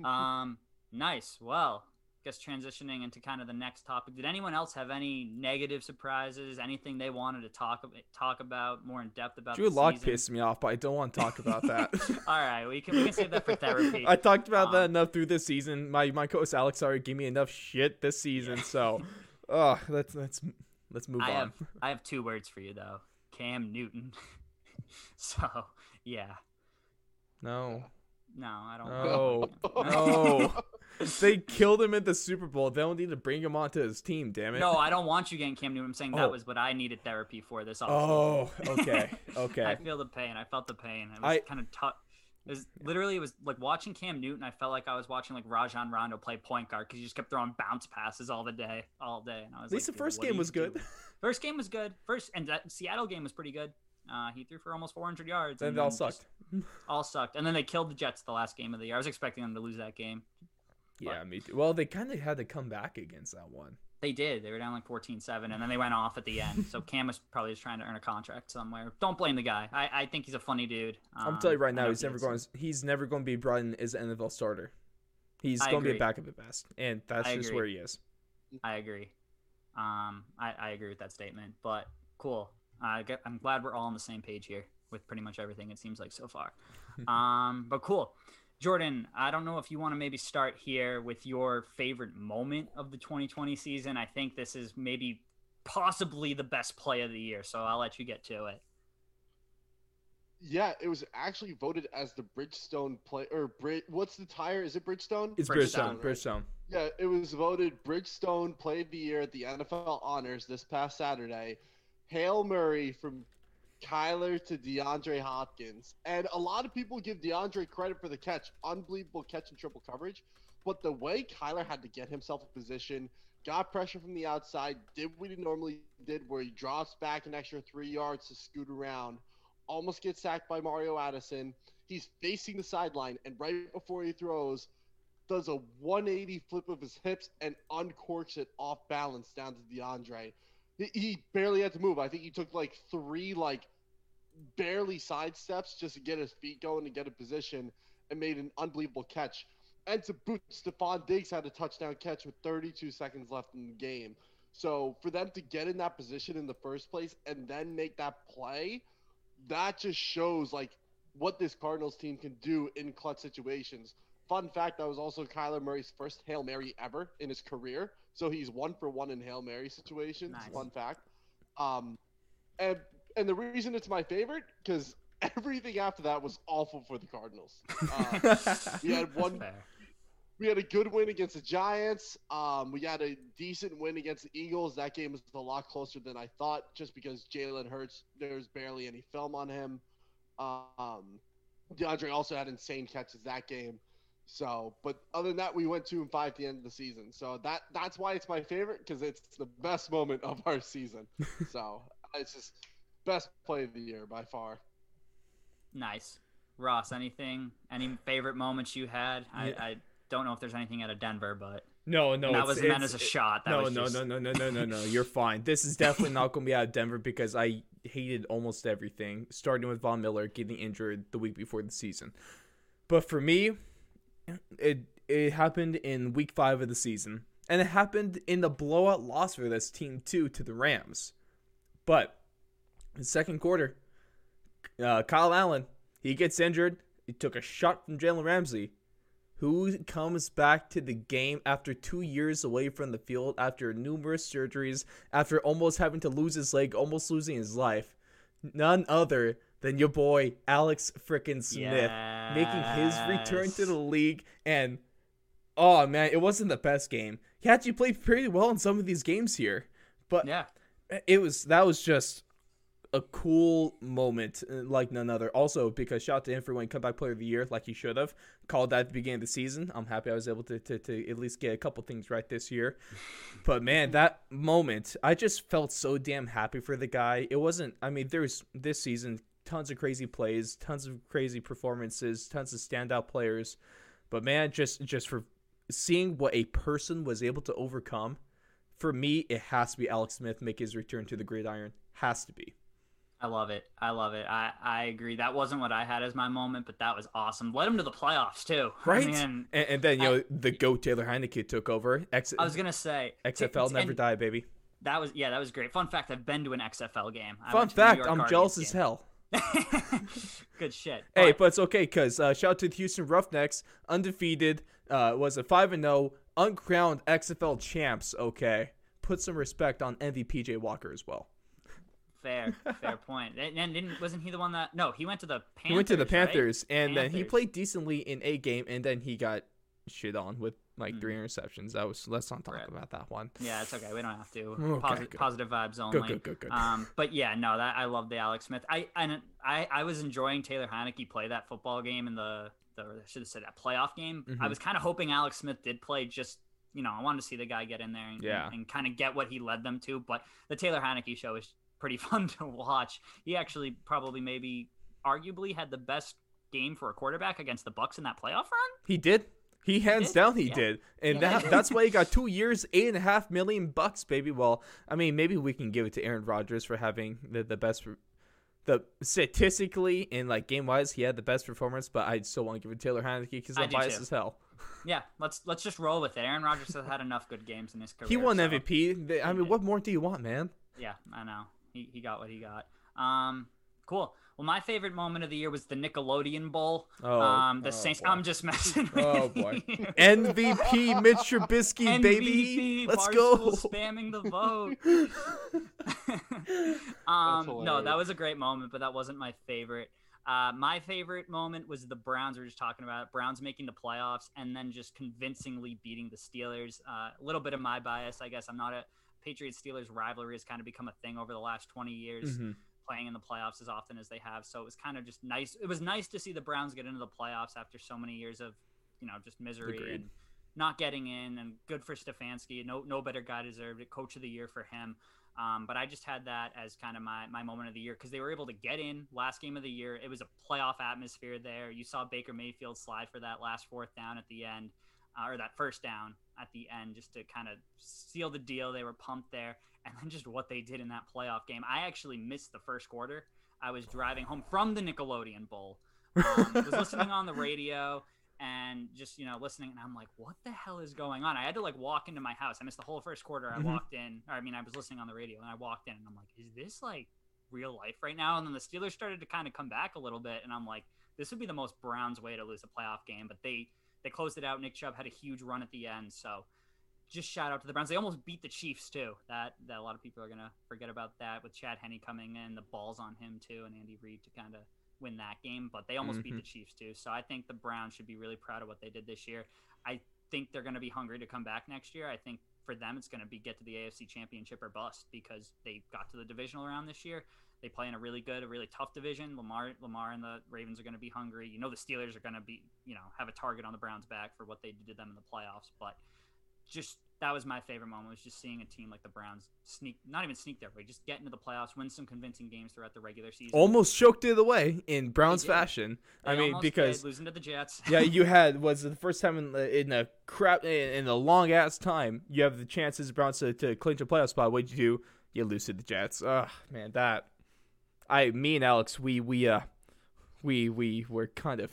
Um, nice. Well, I guess transitioning into kind of the next topic. Did anyone else have any negative surprises? Anything they wanted to talk about, talk about more in depth about? Drew Lock pissed me off, but I don't want to talk about that. All right, we can we can save that for therapy. I talked about that Um, enough through this season. My my co-host Alex already gave me enough shit this season, so uh let's let's let's move I on. have I have two words for you though. Cam Newton. so yeah. No. No, I don't No. Oh. No. No. they killed him at the Super Bowl. They don't need to bring him onto his team, damn it. No, I don't want you getting Cam Newton. I'm saying that Oh. was what I needed therapy for this offseason. Oh, okay. Okay. I feel the pain. I felt the pain. It was I- kind of tough. It was literally it was like watching Cam Newton. I felt like I was watching like Rajon Rondo play point guard because he just kept throwing bounce passes all the day, all day. And I was At least like, the first game was good. doing?" First game was good. First and that Seattle game was pretty good. Uh, he threw for almost 400 yards. And they all sucked. all sucked. And then they killed the Jets the last game of the year. I was expecting them to lose that game. Yeah, me too. Well, they kind of had to come back against that one. They did. They were down like 14-7, and then they went off at the end. So Cam was probably just trying to earn a contract somewhere. Don't blame the guy. I, I think he's a funny dude. I'm Um, telling you right now, he's he never going. He's never going to be brought in as an NFL starter. He's I going to be a agree. backup at best, and that's I just agree. where he is. I agree. Um, I, I agree with that statement. But cool. I get, I'm glad we're all on the same page here with pretty much everything. It seems like so far. um, but cool. Jordan, I don't know if you want to maybe start here with your favorite moment of the 2020 season. I think this is maybe possibly the best play of the year, so I'll let you get to it. Yeah, it was actually voted as the Bridgestone play or Brid. What's the tire? Is it Bridgestone? It's Bridgestone, Bridgestone. right? Bridgestone. Yeah, it was voted Bridgestone Play of the Year at the NFL Honors this past Saturday. Hail Murray from Kyler to DeAndre Hopkins. And a lot of people give DeAndre credit for the catch. Unbelievable catch and triple coverage. But the way Kyler had to get himself in position, got pressure from the outside, did what he normally did, where he drops back an extra three yards to scoot around, almost gets sacked by Mario Addison. He's facing the sideline, and right before he throws, does a 180 flip of his hips and uncorks it off balance down to DeAndre. He, barely had to move. I think he took like three like barely side steps just to get his feet going and get a position and made an unbelievable catch. And to boot, Stefon Diggs had a touchdown catch with 32 seconds left in the game. So for them to get in that position in the first place and then make that play, that just shows like what this Cardinals team can do in clutch situations. Fun fact: that was also Kyler Murray's first hail mary ever in his career. So he's one for one in hail mary situations. Nice. Fun fact. Um, and and the reason it's my favorite because everything after that was awful for the Cardinals. Uh, we had one Fair. we had a good win against the Giants. Um, we had a decent win against the Eagles. That game was a lot closer than I thought, just because Jalen Hurts, there's barely any film on him. Um, DeAndre also had insane catches that game. So, but other than that, we went two and five at the end of the season. So that that's why it's my favorite because it's the best moment of our season. so it's just best play of the year by far. Nice. Ross, anything? Any favorite moments you had? I, Yeah. I don't know if there's anything out of Denver, but no, no, that was meant as a shot. That no, was no, just... no, no, no, no, no, no. You're fine. This is definitely not going to be out of Denver because I hated almost everything, starting with Von Miller getting injured the week before the season. But for me, it it happened in week five of the season, and it happened in the blowout loss for this team too to the Rams. But in the second quarter, uh, Kyle Allen he gets injured. He took a shot from Jalen Ramsey who comes back to the game after two years away from the field, after numerous surgeries, after almost having to lose his leg, almost losing his life. None other than your boy Alex frickin' Smith making his return to the league. And oh man, it wasn't the best game. He actually played pretty well in some of these games here, but Yeah. it was that was just a cool moment uh, like none other. Also, because shout out to him for winning comeback player of the year, like he should have called that at the beginning of the season. I'm happy I was able to, to, to at least get a couple things right this year. But man, that moment, I just felt so damn happy for the guy. It wasn't. I mean, there's this season tons of crazy plays, tons of crazy performances, tons of standout players. But man, just just for seeing what a person was able to overcome for me, it has to be Alex Smith make his return to the gridiron. Has to be. I love it. I love it. I, I agree. That wasn't what I had as my moment, but that was awesome. Led him to the playoffs too. Right? I, mean, and, and then, you know, the GOAT Taylor Heinicke took over. X- I was gonna say XFL t- never and die, baby. That was yeah, that was great. Fun fact: I've been to an XFL game. I Fun went to the New fact, I'm jealous as hell. Good shit. Hey, but it's okay because uh, shout out to the Houston Roughnecks, undefeated, uh, was a five and zero, uncrowned XFL champs. Okay, put some respect on MVP P.J. Walker as well. fair, fair point. And, didn't wasn't he the one that? No, he went to the Panthers. He went to the right? Panthers, and then he played decently in a game, and then he got shit on with like Mm. three interceptions. That was let's not talk Right. about that one. Yeah, it's okay. We don't have to. Okay, Posi- good. positive vibes only. Good, good, good, good. Um, but yeah, no, that I love the Alex Smith. I and I I was enjoying Taylor Heinicke play that football game in the the I should have said that playoff game. I Mhm. was kind of hoping Alex Smith did play just. You know, I wanted to see the guy get in there and, Yeah. and, kind of get what he led them to. But the Taylor Heinicke show is pretty fun to watch. He actually probably maybe arguably had the best game for a quarterback against the Bucks in that playoff run. He did. He hands did? down he Yeah. did, and Yeah, that, that's why he got two years, eight and a half million bucks, baby. Well, I mean, maybe we can give it to Aaron Rodgers for having the, the best, the statistically and like game wise, he had the best performance. But I still want to give it to Taylor Heinicke because I'm biased as hell. Yeah, let's let's just roll with it. Aaron Rodgers has had enough good games in his career. He won so- MVP. I mean, what more do you want, man? Yeah, I know. He, he got what he got. Um, cool. Well, my favorite moment of the year was the Nickelodeon Bowl. Oh, um, the oh, Saints. boy. I'm just messing with Oh, boy. you. MVP Mitch Trubisky, baby. Let's go. Spamming the vote. um, no, that was a great moment, but that wasn't my favorite. Uh, my favorite moment was the Browns. We were just talking about Browns making the playoffs and then just convincingly beating the Steelers. Uh, a little bit of my bias, I guess. I'm not a Patriots Steelers rivalry has kind of become a thing over the last 20 years Mhm. Playing in the playoffs as often as they have. So it was kind of just nice. It was nice to see the Browns get into the playoffs after so many years of, you know, just misery Agreed. and not getting in. And good for Stefanski. No, no better guy deserved it. Coach of the year for him. Um, but I just had that as kind of my, my moment of the year because they were able to get in last game of the year. It was a playoff atmosphere there. You saw Baker Mayfield slide for that last fourth down at the end, uh, or that first down at the end, just to kind of seal the deal. They were pumped there. And then just what they did in that playoff game. I actually missed the first quarter. I was driving home from the Nickelodeon Bowl. Um, was listening on the radio and just you know listening and i'm like what the hell is going on i had to like walk into my house i missed the whole first quarter i Mhm. walked in or i mean i was listening on the radio and i walked in and i'm like is this like real life right now and then the steelers started to kind of come back a little bit and i'm like this would be the most browns way to lose a playoff game but they they closed it out nick chubb had a huge run at the end so just shout out to the Browns. They almost beat the Chiefs too. That that a lot of people are gonna forget about that with Chad Henne coming in, the balls on him too, and Andy Reid to kind of win that game. But they almost mm-hmm. beat the Chiefs too. So I think the Browns should be really proud of what they did this year. I think they're going to be hungry to come back next year. I think for them it's going to be get to the AFC Championship or bust because they got to the divisional round this year. They play in a really good, a really tough division. Lamar, Lamar, and the Ravens are going to be hungry. You know, the Steelers are going to be, you know, have a target on the Browns' back for what they did to them in the playoffs. But just that was my favorite moment was just seeing a team like the Browns sneak, not even sneak their way, just get into the playoffs, win some convincing games throughout the regular season. Almost choked it away in Browns fashion. They I mean, because did, losing to the Jets. yeah, you had was the first time in, in a crap in a long ass time you have the chances of Browns to, to clinch a playoff spot. What'd you do? You lose to the Jets. Ugh, man, that I, me and Alex, we we uh, we we were kind of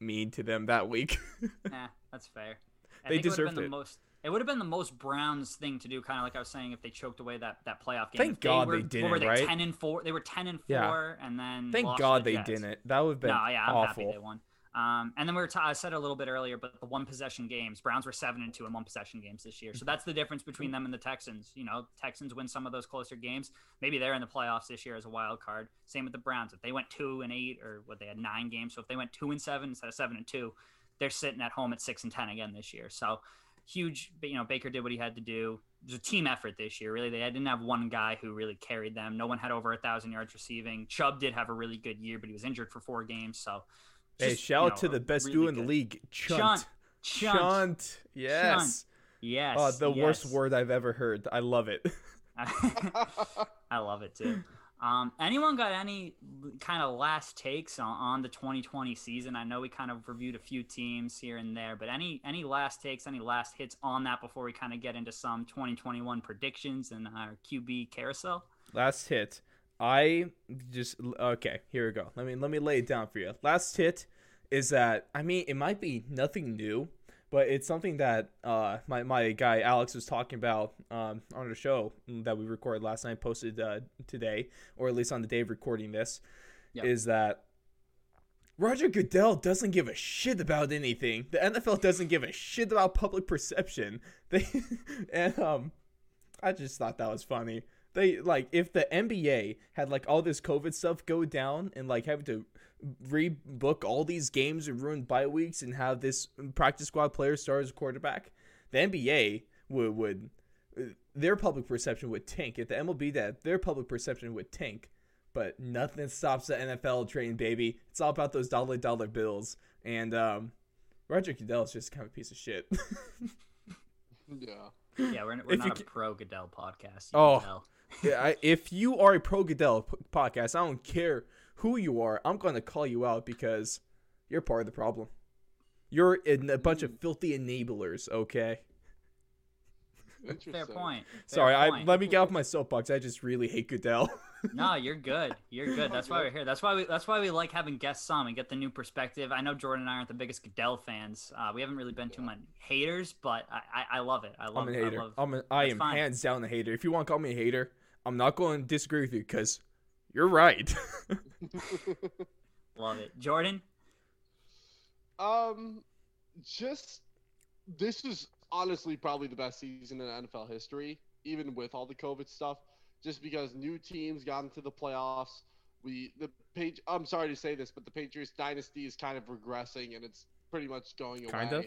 mean to them that week. nah, that's fair. I they deserved it. The most, it would have been the most Browns thing to do, kind of like I was saying, if they choked away that, that playoff game. Thank if God they, were, they didn't. Were they right? ten and four? They were ten and four, yeah. and then thank God the they Jets. didn't. That would have been no, yeah, I'm awful. happy they won. Um, and then we were t- I said a little bit earlier, but the one possession games, Browns were seven and two in one possession games this year. So that's the difference between them and the Texans. You know, Texans win some of those closer games. Maybe they're in the playoffs this year as a wild card. Same with the Browns. If they went two and eight, or what they had nine games, so if they went two and seven instead of seven and two, they're sitting at home at six and ten again this year. So huge. You know, Baker did what he had to do. It was a team effort this year. Really, they didn't have one guy who really carried them. No one had over a thousand yards receiving. Chubb did have a really good year, but he was injured for four games. So Hey, shout out to the best really duo in the league, Chunt. Chunt. Chunt. Yes. Chunt. Yes. Oh, the yes. worst word I've ever heard. I love it. I love it too. Um, anyone got any kind of last takes on, on the 2020 season? I know we kind of reviewed a few teams here and there, but any any last takes, any last hits on that before we kind of get into some 2021 predictions and our QB carousel? Last hit. I just okay. Here we go. Let me let me lay it down for you. Last hit is that I mean it might be nothing new, but it's something that uh, my my guy Alex was talking about um, on the show that we recorded last night, posted uh, today, or at least on the day of recording this, yep. is that Roger Goodell doesn't give a shit about anything. The NFL doesn't give a shit about public perception. They and um, I just thought that was funny they like if the NBA had like all this COVID stuff go down and like having to rebook all these games and ruin bye weeks and have this practice squad player start as a quarterback, the NBA would would their public perception would tank. If the MLB that their public perception would tank, but nothing stops the NFL train, baby. It's all about those dollar dollar bills. And um, Roger Goodell is just kind of a piece of shit. yeah. Yeah, we're, we're not a pro Goodell podcast. oh, I, if you are a pro Goodell podcast, I don't care who you are. I'm going to call you out because you're part of the problem. You're in a bunch of filthy enablers. Okay. Fair point. Fair Sorry, point. I let me get off my soapbox. I just really hate Goodell. no, you're good. You're good. That's why we're here. That's why we. That's why we like having guests on and get the new perspective. I know Jordan and I aren't the biggest Goodell fans. Uh, we haven't really been too much haters, but I, I, I love it. I love. I'm a hater. I, love, I'm a, I am fine. hands down a hater. If you want to call me a hater, I'm not going to disagree with you because you're right. Love it, Jordan. Um, just this is honestly probably the best season in NFL history, even with all the COVID stuff. Just because new teams got into the playoffs, we the page. I'm sorry to say this, but the Patriots dynasty is kind of regressing, and it's pretty much going away. Kind of.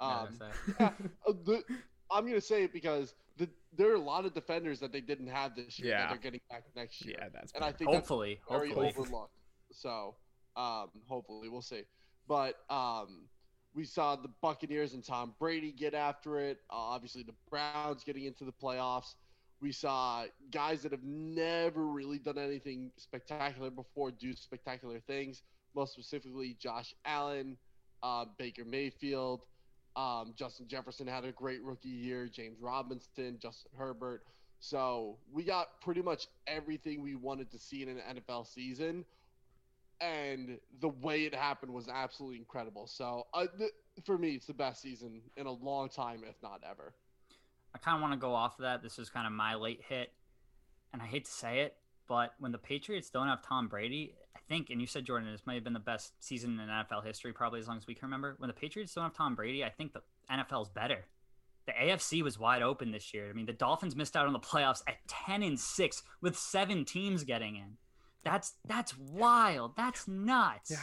Um, yeah, uh, the, I'm gonna say it because the, there are a lot of defenders that they didn't have this year yeah. that they're getting back next year. Yeah, that's and I think hopefully, that's very hopefully. overlooked. So, um, hopefully we'll see. But um, we saw the Buccaneers and Tom Brady get after it. Uh, obviously, the Browns getting into the playoffs. We saw guys that have never really done anything spectacular before do spectacular things. Most specifically, Josh Allen, uh, Baker Mayfield. Um, Justin Jefferson had a great rookie year. James Robinson, Justin Herbert. So we got pretty much everything we wanted to see in an NFL season, and the way it happened was absolutely incredible. So uh, th- for me, it's the best season in a long time, if not ever. I kind of want to go off of that. This is kind of my late hit, and I hate to say it, but when the Patriots don't have Tom Brady, I think, and you said Jordan, this might have been the best season in NFL history, probably as long as we can remember. When the Patriots don't have Tom Brady, I think the NFL is better. the AFC was wide open this year. I mean, the Dolphins missed out on the playoffs at 10 and 6 with seven teams getting in. That's that's wild. That's nuts. Yeah.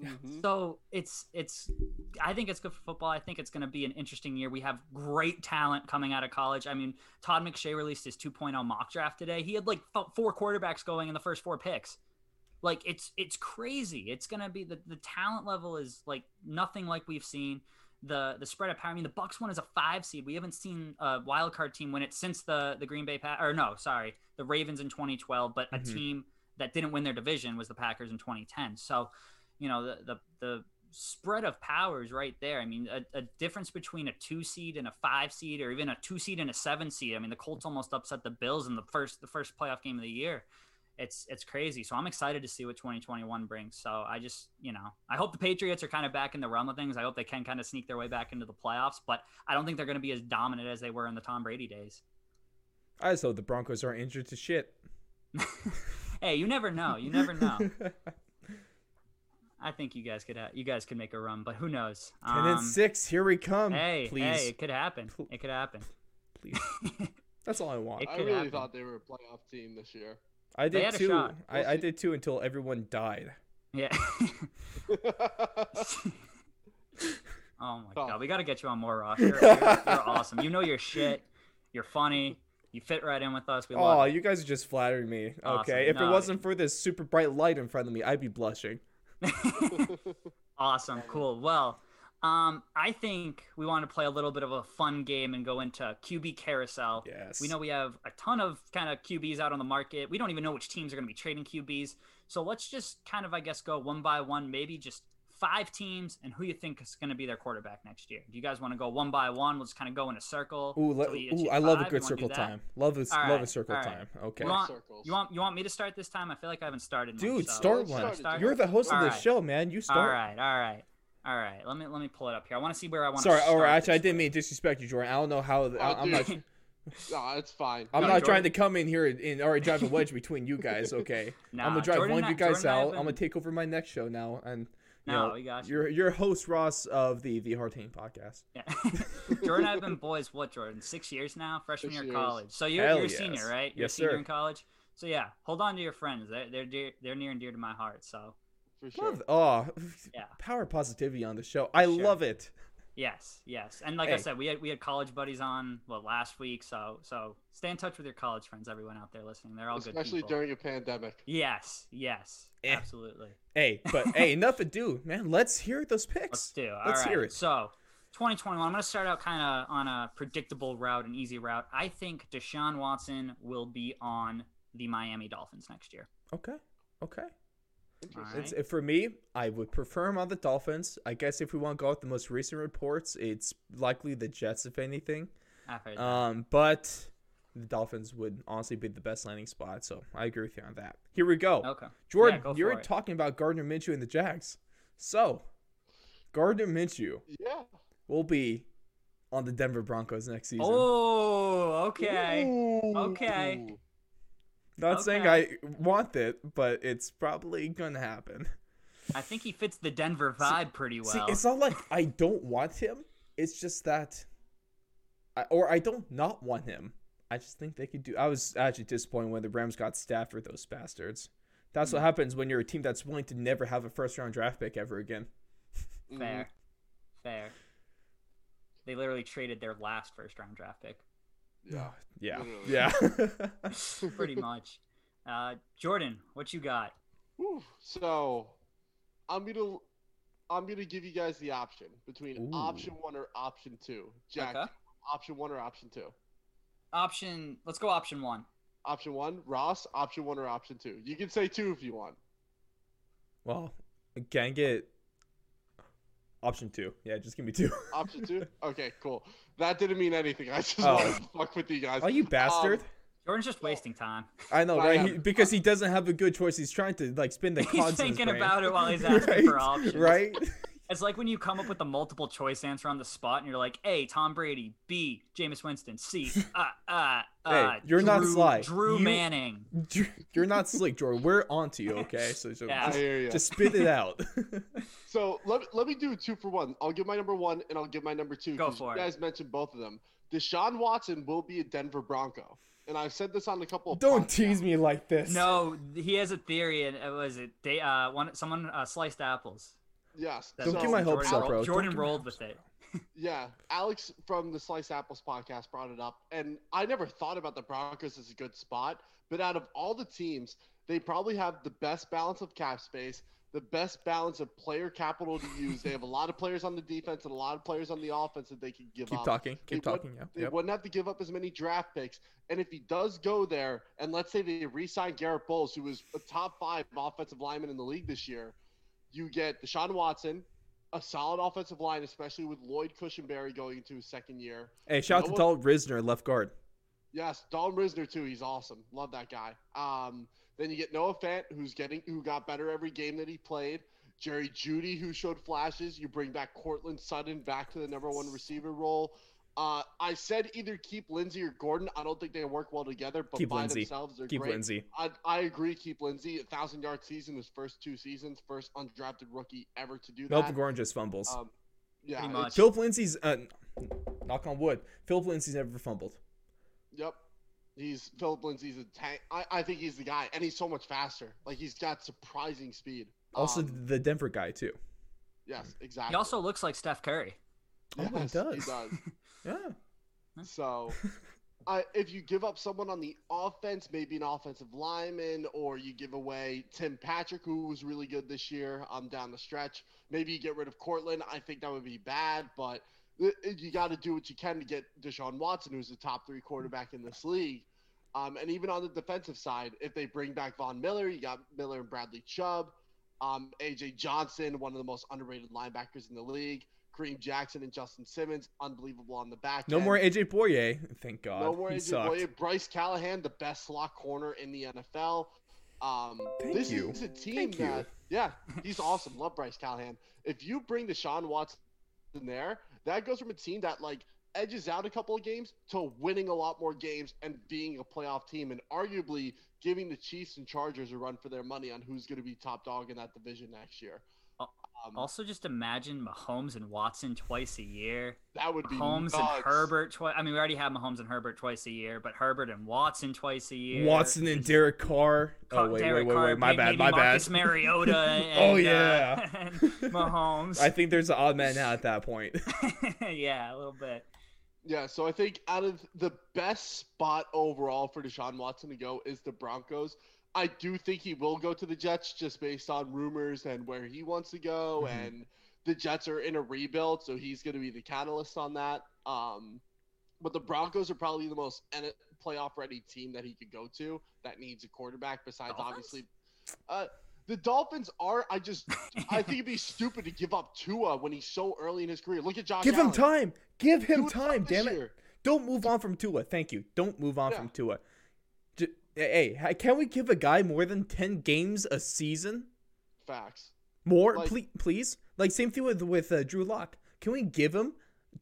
Mhm. So it's it's I think it's good for football. I think it's going to be an interesting year. We have great talent coming out of college. I mean, Todd McShay released his 2.0 mock draft today. He had like f- four quarterbacks going in the first four picks. Like it's it's crazy. It's going to be the the talent level is like nothing like we've seen. The the spread of power. I mean, the Bucks one is a five seed. We haven't seen a wild card team win it since the the Green Bay pa- or no, sorry, the Ravens in 2012. But a Mhm. team that didn't win their division was the Packers in 2010. So you know the the, the spread of powers right there. I mean, a, a difference between a two seed and a five seed, or even a two seed and a seven seed. I mean, the Colts almost upset the Bills in the first the first playoff game of the year. It's it's crazy. So I'm excited to see what 2021 brings. So I just you know I hope the Patriots are kind of back in the realm of things. I hope they can kind of sneak their way back into the playoffs, but I don't think they're going to be as dominant as they were in the Tom Brady days. I just hope the Broncos aren't injured to shit. hey, you never know. You never know. I think you guys could ha- you guys could make a run, but who knows? Ten and Um, six. Here we come. Hey, please, hey, it could happen. It could happen. please. That's all I want. I really happen. thought they were a playoff team this year. I did too. I, I did too until everyone died. Yeah. oh my Oh. god, we got to get you on more, Ross. You're, you're, you're awesome. You know your shit. You're funny. You fit right in with us. We Oh, love. you guys are just flattering me. Awesome. Okay, if it wasn't for this super bright light in front of me, I'd be blushing. awesome. Cool. Well, um, I think we want to play a little bit of a fun game and go into QB carousel. Yes. We know we have a ton of kind of QBs out on the market. We don't even know which teams are going to be trading QBs. So let's just kind of, I guess, go one by one, maybe just five teams and who you think is going to be their quarterback next year. Do you guys want to go one by one? We'll just kind of go in a circle. Ooh, le- till we ooh I love a good You wanna do circle time. Love a, All love a circle all right. time. Okay. You want, you want you want me to start this time? I feel like I haven't started. much, Dude, so- start one. start You're the host of All the right. show, man. You start. right, all right, all right. Let me let me pull it up here. I want to see where I want. Sorry, to or start actually, I didn't mean to disrespect you, Jordan. I don't know how. Oh, I, I'm not. dude. no, it's fine. I'm No, not trying to come in here and already drive a wedge between you guys. Okay, Nah, I'm gonna drive Jordan one of you guys Jordan and I out. have I'm gonna take over my next show now, and you No, know, oh, we got you. you're you're host Ross of the the Hard Hitting podcast. Yeah. Jordan and I have been boys. What Jordan? Six years now. Freshman Six year years. college. So you're Hell you're a yes. senior, right? You're Yes, senior sir. in college. So yeah, hold on to your friends. They're they're dear, they're near and dear to my heart. So For sure. Love, oh, Yeah. power positivity on the show. I Sure. love it. Yes, yes. And like I said, we had we had college buddies on well last week. So so stay in touch with your college friends. Everyone out there listening, they're all Especially good people. during a pandemic. Yes, yes, Eh. absolutely. Hey, but hey, enough ado, man. Let's hear those picks. Let's do. All Let's right. hear it. So, 2021. I'm going to start out kind of on a predictable route, an easy route. I think Deshaun Watson will be on the Miami Dolphins next year. Okay, okay. Interesting. It's, for me, I would prefer him on the Dolphins. I guess if we want to go with the most recent reports, it's likely the Jets, if anything. I've heard that. Um, but the Dolphins would honestly be the best landing spot. So I agree with you on that. Here we go. okay. Jordan, Yeah, go you're it. talking about Gardner Minshew and the Jags. So, Gardner Minshew yeah. will be on the Denver Broncos next season. Oh, okay. Okay. Not saying. I want it, but it's probably going to happen. I think he fits the Denver vibe pretty well. See, it's not like I don't want him. It's just that, I, or I don't not want him. I just think they could do. I was actually disappointed when the Rams got Stafford. Those bastards. That's Hmm. what happens when you're a team that's willing to never have a first round draft pick ever again. Fair. Fair. They literally traded their last first round draft pick. Yeah. Yeah, Literally. yeah. Pretty much. Uh, Jordan, what you got? Whew. So, I'm gonna, I'm gonna give you guys the option between Ooh. option one or option two. Jack, Okay. option one or option two? Option. Let's go option one. Option one, Ross. Option one or option two? You can say two if you want. well, can I get option two? Yeah, just give me two. Option two. okay, cool. That didn't mean anything. I just Oh. wanted to fuck with you guys. Are you bastard? Um, Jordan's just wasting time. I know, right? am. He, because he doesn't have a good choice. He's trying to like spin the He's cons. in his thinking brain. about it while he's asking for options. Right? It's like when you come up with a multiple choice answer on the spot and you're like, A, Tom Brady, B, Jameis Winston, C, uh, uh, uh, Hey, you're not Drew- sly. Drew You- Manning. You're not slick, Jordan. We're onto you, okay? So, so Yeah. I just, hear you. just spit it out. So let, let me do two for one. I'll give my number one and I'll give my number two. Go 'cause for you it. guys mentioned both of them. Deshaun Watson will be a Denver Bronco. And I've said this on a couple of Don't podcasts. tease me like this. No, he has a theory, and it was it. They uh, one someone uh, sliced apples. Yes. Don't so, get my Jordan hopes up, rolled- bro. Don't Jordan rolled with it. Yeah, Alex from the Sliced Apples podcast brought it up, and I never thought about the Broncos as a good spot. But out of all the teams, they probably have the best balance of cap space, the best balance of player capital to use. they have a lot of players on the defense and a lot of players on the offense that they can give up. Keep up. talking. Keep They would- talking. Yeah. They Yep. wouldn't have to give up as many draft picks. And if he does go there, and let's say they re-sign Garett Bolles, who was a top five offensive lineman in the league this year, you get Deshaun Watson, a solid offensive line, especially with Lloyd Cushenberry going into his second year. Hey, shout out to Dalton Risner, left guard. Yes, Dalton Risner too. He's awesome. Love that guy. Um, then you get Noah Fant, who's getting who got better every game that he played. Jerry Jeudy, who showed flashes. You bring back Courtland Sutton back to the number one receiver role. Uh, I said either keep Lindsay or Gordon. I don't think they work well together, but Keep by Lindsay. themselves they're Keep great. Lindsay. I, I agree. Keep Lindsay. A thousand yard season his first two seasons, first undrafted rookie ever to do that. Melvin Gordon just fumbles. Um, yeah, Pretty much. Phillip Lindsay's, uh, knock on wood, Phillip Lindsay's never fumbled. Yep. He's Phillip Lindsay's a tank. I, I think he's the guy, and he's so much faster. Like he's got surprising speed. Also, Um, the Denver guy, too. yes, exactly. He also looks like Steph Curry. Oh, he does. He does. Yeah. So, if you give up someone on the offense, maybe an offensive lineman, or you give away Tim Patrick, who was really good this year, um, down the stretch. Maybe you get rid of Courtland. I think that would be bad, but you got to do what you can to get Deshaun Watson, who's the top three quarterback in this league. Um, and even on the defensive side, if they bring back Von Miller, you got Miller and Bradley Chubb, um, AJ Johnson, one of the most underrated linebackers in the league. Kareem Jackson and Justin Simmons, unbelievable on the back. No end. more AJ Bouye. Thank God. No more he AJ sucked. Bryce Callahan, the best slot corner in the NFL. Um, Thank this you. is a team Thank you. that, yeah, he's awesome. Love Bryce Callahan. If you bring Deshaun Watson there, that goes from a team that like edges out a couple of games to winning a lot more games and being a playoff team, and arguably giving the Chiefs and Chargers a run for their money on who's going to be top dog in that division next year. Al- Um, Also, just imagine Mahomes and Watson twice a year. that would be Mahomes nuts. and Herbert twice. I mean, we already have Mahomes and Herbert twice a year, but Herbert and Watson twice a year. Watson and Derek Carr. Oh, wait, Derek wait, wait, Carr, wait. My bad, maybe my Marcus bad. Mariota. And, Oh, uh, yeah. and Mahomes. I think there's an odd man out at that point. yeah, a little bit. Yeah, so I think out of the best spot overall for Deshaun Watson to go is the Broncos. I do think he will go to the Jets just based on rumors and where he wants to go, Mhm. and the Jets are in a rebuild, so he's going to be the catalyst on that. Um, but the Broncos are probably the most en- playoff-ready team that he could go to that needs a quarterback. Besides, Dolphins? obviously, uh, the Dolphins are. I just, I think it'd be stupid to give up Tua when he's so early in his career. Look at Josh. Give him time. Give him it time. Damn it. year. Don't move on from Tua. Thank you. Don't move on Yeah. from Tua. Hey, can we give a guy more than 10 games a season? Facts. More, Like- ple- please? Like, same thing with, with uh, Drew Lock. Can we give him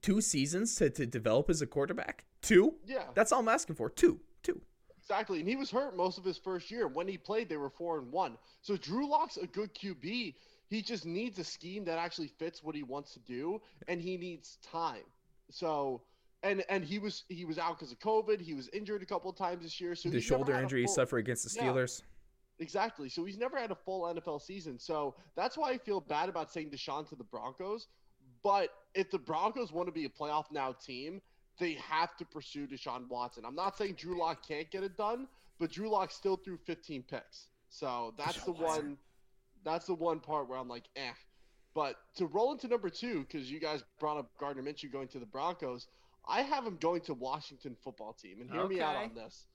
two seasons to, to develop as a quarterback? Two? Yeah, That's all I'm asking for. Two. Two. exactly. And he was hurt most of his first year. When he played, they were four and one. So Drew Lock's a good QB. He just needs a scheme that actually fits what he wants to do, and he needs time. So, and and he was he was out because of COVID. He was injured a couple of times this year. So the shoulder injury he suffered against the Yeah. Steelers. Exactly. So he's never had a full NFL season. So that's why I feel bad about saying Deshaun to the Broncos. But if the Broncos want to be a playoff now team, they have to pursue Deshaun Watson. I'm not saying Drew Lock can't get it done, but Drew Lock still threw 15 picks. So that's Deshaun the Watson. one. That's the one part where I'm like, eh. But to roll into number two, because you guys brought up Gardner Minshew going to the Broncos, I have him going to Washington football team. And hear me out on this.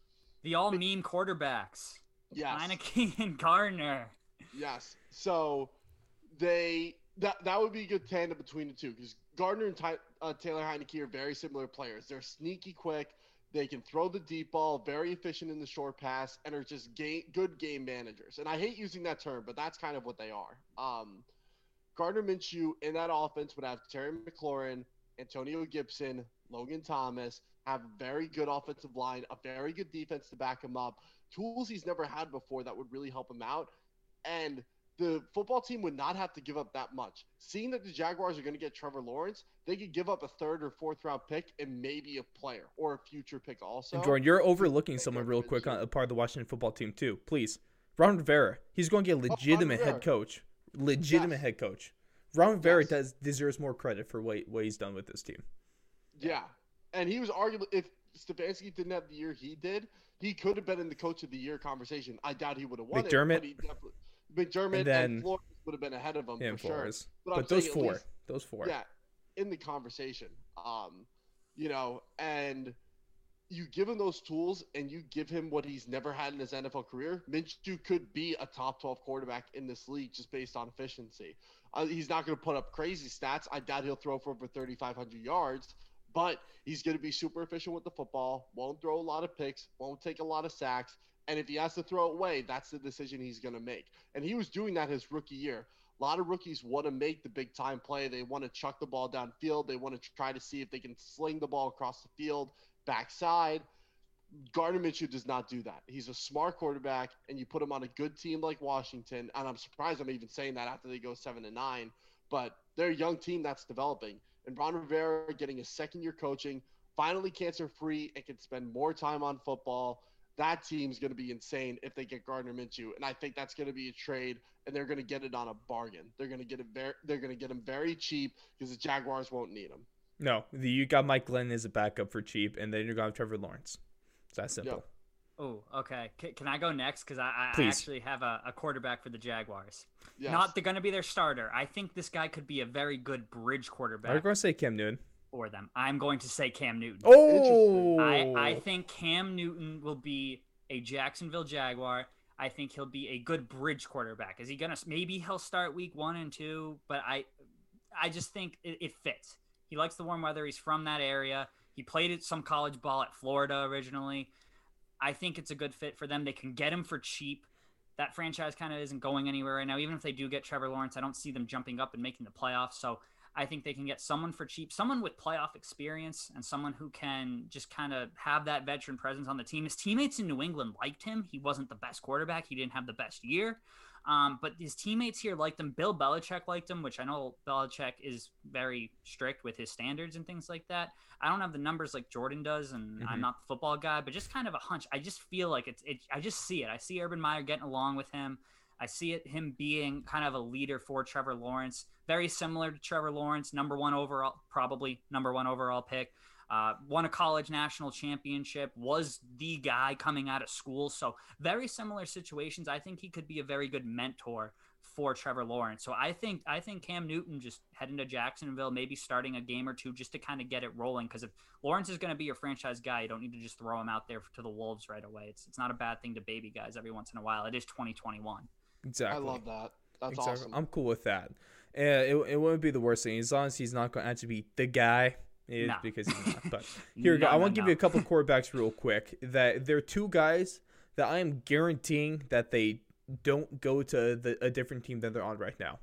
The all meme quarterbacks. Yes. Heinicke and Gardner. Yes. So they that that would be a good tandem between the two because Gardner and Ty, uh, Taylor Heinicke are very similar players. They're sneaky quick. They can throw the deep ball, very efficient in the short pass, and are just game, good game managers. And I hate using that term, but that's kind of what they are. Um, Gardner Minshew in that offense would have Terry McLaurin, Antonio Gibson, Logan Thomas, have a very good offensive line, a very good defense to back him up, tools he's never had before that would really help him out. And the football team would not have to give up that much. Seeing that the Jaguars are going to get Trevor Lawrence, they could give up a third or fourth round pick and maybe a player or a future pick also. And Jordan, you're overlooking someone real quick on a part of the Washington football team too. Please, Ron Rivera. He's going to get a Oh, legitimate Ron head coach. Legitimate Yes. head coach. Ron Rivera Yes. does deserves more credit for what, what he's done with this team. Yeah. And he was arguably, if Stefanski didn't have the year he did, he could have been in the coach of the year conversation. I doubt he would have won McDermott. it. But he definitely, McDermott And and, Flores would have been ahead of him for sure. Flores. But, But, I'm those four, least- those four. Yeah, in the conversation. Um, you know, and you give him those tools and you give him what he's never had in his NFL career, Minshew could be a top 12 quarterback in this league just based on efficiency. Uh, he's not going to put up crazy stats. I doubt he'll throw for over 3,500 yards, but he's going to be super efficient with the football, won't throw a lot of picks, won't take a lot of sacks. And if he has to throw it away, that's the decision he's going to make. And he was doing that his rookie year. A lot of rookies want to make the big time play. They want to chuck the ball downfield. They want to try to see if they can sling the ball across the field, backside. Gardner Minshew does not do that. He's a smart quarterback, and you put him on a good team like Washington. And I'm surprised I'm even saying that after they go seven and nine. But they're a young team that's developing. And Ron Rivera getting a second year coaching, finally cancer free, and can spend more time on football. That team's going to be insane if they get Gardner Minshew, and I think that's going to be a trade, and they're going to get it on a bargain. They're going to get it very, they're going to get him very cheap because the Jaguars won't need him. No, the, you got Mike Glenn as a backup for cheap, and then you're going to have Trevor Lawrence. It's that simple. Oh, okay. C- can I go next? Because I, I actually have a, a quarterback for the Jaguars. Yes. Not they're going to be their starter. I think this guy could be a very good bridge Are you quarterback going to say Cam Newton? for them. I'm going to say Cam Newton. Oh, I, I think Cam Newton will be a Jacksonville Jaguar. I think he'll be a good bridge quarterback. Is he gonna? Maybe he'll start week one and two, but I, I just think it, it fits. He likes the warm weather. He's from that area. He played at some college ball at Florida originally. I think it's a good fit for them. They can get him for cheap. That franchise kind of isn't going anywhere right now. Even if they do get Trevor Lawrence, I don't see them jumping up and making the playoffs. So I think they can get someone for cheap, someone with playoff experience, and someone who can just kind of have that veteran presence on the team. His teammates in New England liked him. He wasn't the best quarterback. He didn't have the best year. Um, but his teammates here liked him. Bill Belichick liked him, which I know Belichick is very strict with his standards and things like that. I don't have the numbers like Jordan does, and Mhm. I'm not the football guy, but just kind of a hunch. I just feel like it's. It, I just see it. I see Urban Meyer getting along with him. I see it him being kind of a leader for Trevor Lawrence, very similar to Trevor Lawrence, number one overall, probably number one overall pick. Uh, won a college national championship, was the guy coming out of school. So very similar situations. I think he could be a very good mentor for Trevor Lawrence. So I think I think Cam Newton just heading to Jacksonville, maybe starting a game or two just to kind of get it rolling. Because if Lawrence is going to be your franchise guy, you don't need to just throw him out there to the wolves right away. It's it's not a bad thing to baby guys every once in a while. It is 2021. exactly. I love that. That's exactly. awesome. I'm cool with that. Uh, it, it wouldn't be the worst thing as long as he's not going to actually be the guy. It, No. Because he's not. But here we go. No, I want to give no. you a couple of quarterbacks real quick. That there are two guys that I am guaranteeing that they don't go to the, a different team than they're on right now.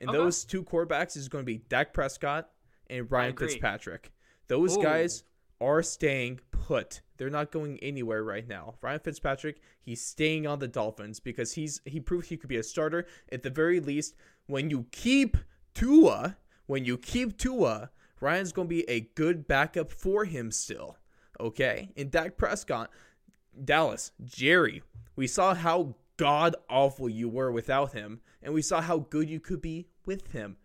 And Okay. those two quarterbacks is going to be Dak Prescott and Ryan. Fitzpatrick. Those Ooh. guys are staying put. They're not going anywhere right now. Ryan Fitzpatrick, he's staying on the Dolphins because he's he proved he could be a starter at the very least. When you keep Tua, when you keep Tua, Ryan's going to be a good backup for him still. Okay? And Dak Prescott, Dallas, Jerry, we saw how god awful you were without him, and we saw how good you could be with him.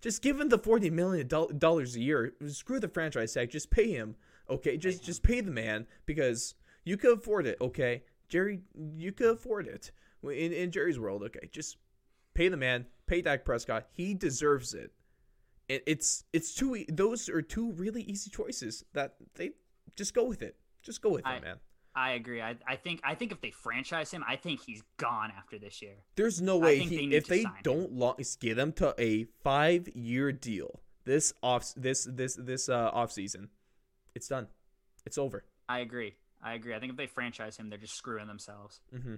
Just give him the forty million dollars a year. Screw the franchise tag. Just pay him. Okay, just just pay the man because you could afford it. Okay, Jerry, you could afford it. In in Jerry's world, okay, just pay the man. Pay Dak Prescott. He deserves it. It it's it's two. e- Those are two really easy choices that they just go with it. Just go with I- it, man. I agree. I, I think I think if they franchise him, I think he's gone after this year. There's no way he, they if they don't lo- get him to a five year deal this off this this this uh off season, it's done. It's over. I agree. I agree. I think if they franchise him, they're just screwing themselves. hmm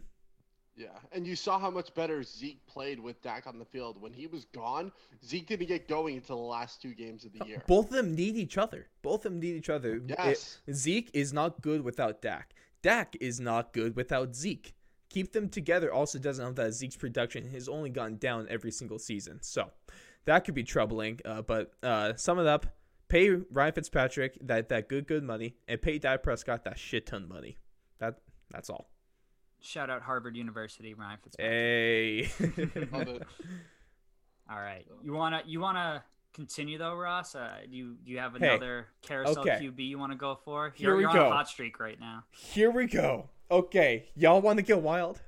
Yeah, and you saw how much better Zeke played with Dak on the field. When he was gone, Zeke didn't get going until the last two games of the year. Both of them need each other. Both of them need each other. Yes. It- Zeke is not good without Dak. Dak is not good without Zeke. Keep them together also doesn't help that Zeke's production has only gone down every single season. So that could be troubling. Uh, but uh, sum it up: pay Ryan Fitzpatrick that, that good good money, and pay Dak Prescott that shit ton money. That that's all. Shout out Harvard University, Ryan Fitzpatrick. Hey. Love it. All right, you wanna you wanna continue though, Ross? Uh, do you do you have Hey, another carousel okay. QB you want to go for? Here you're we you're go. on a hot streak right now. Here we go. Okay, y'all want to get wild?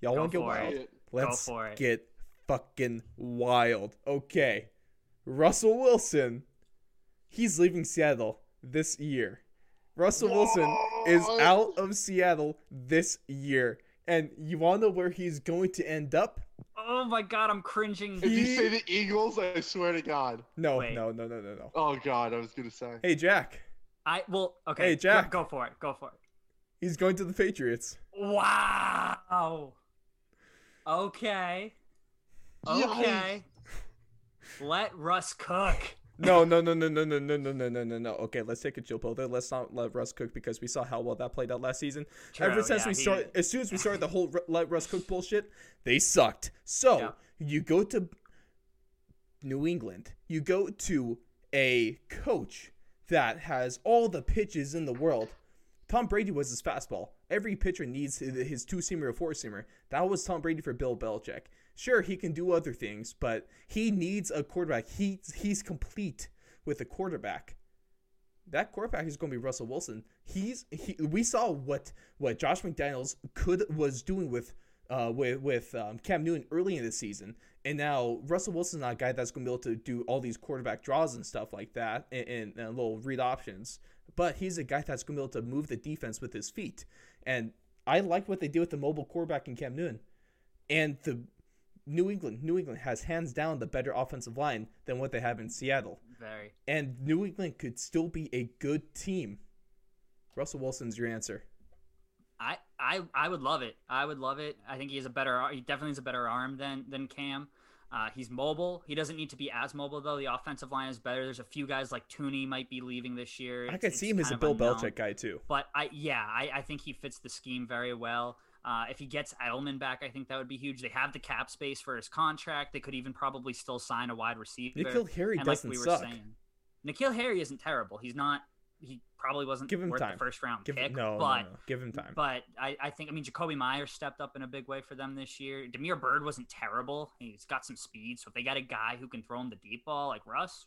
Y'all Go want to get wild? it. Let's for it. get fucking wild. Okay. Russell Wilson, he's leaving Seattle this year. Russell Wilson is out of Seattle this year. And you want to know where he's going to end up? Oh my god, I'm cringing. If you say the Eagles, I swear to God. No, Wait. no, no, no, no, no. Oh God, I was gonna say. Hey, Jack. I well, okay. Hey, Jack. go, for it. Go for it. He's going to the Patriots. Wow. Okay. Okay. Let Russ cook. No, no, no, no, no, no, no, no, no, no, no, no. Okay, let's take a chill pill there. Let's not let Russ cook because we saw how well that played out last season. Ever since yeah, we started, as soon as we started the whole let Russ cook bullshit, they sucked. So Yeah. you go to New England, you go to a coach that has all the pitches in the world. Tom Brady was his fastball. Every pitcher needs his his two seamer or four seamer. That was Tom Brady for Bill Belichick. Sure, he can do other things, but he needs a quarterback. He he's complete with a quarterback. That quarterback is going to be Russell Wilson. He's he, we saw what what Josh McDaniels could was doing with uh with with um, Cam Newton early in the season, and now Russell Wilson's not a guy that's going to be able to do all these quarterback draws and stuff like that and, and, and little read options. But he's a guy that's going to be able to move the defense with his feet, and I like what they did with the mobile quarterback in Cam Newton, and the New England New England has hands down the better offensive line than what they have in Seattle Very. and New England could still be a good team. Russell Wilson's your answer. I, I I would love it. I would love it. I think he has a better. He definitely has a better arm than than Cam. Uh, he's mobile. He doesn't need to be as mobile though. The offensive line is better. There's a few guys like Thuney might be leaving this year. I It's- could see him as a Bill unknown. Belichick guy too. But I yeah, I, I think he fits the scheme very well. Uh, if he gets Edelman back, I think that would be huge. They have the cap space for his contract. They could even probably still sign a wide receiver. N'Keal Harry and doesn't like we suck. were saying, N'Keal Harry isn't terrible. He's not. He probably wasn't Give him worth time. the first round Give pick. no, no, but no, give him time. but I, I think I mean Jakobi Meyers stepped up in a big way for them this year. Damiere Byrd wasn't terrible. He's got some speed. So if they got a guy who can throw him the deep ball like Russ,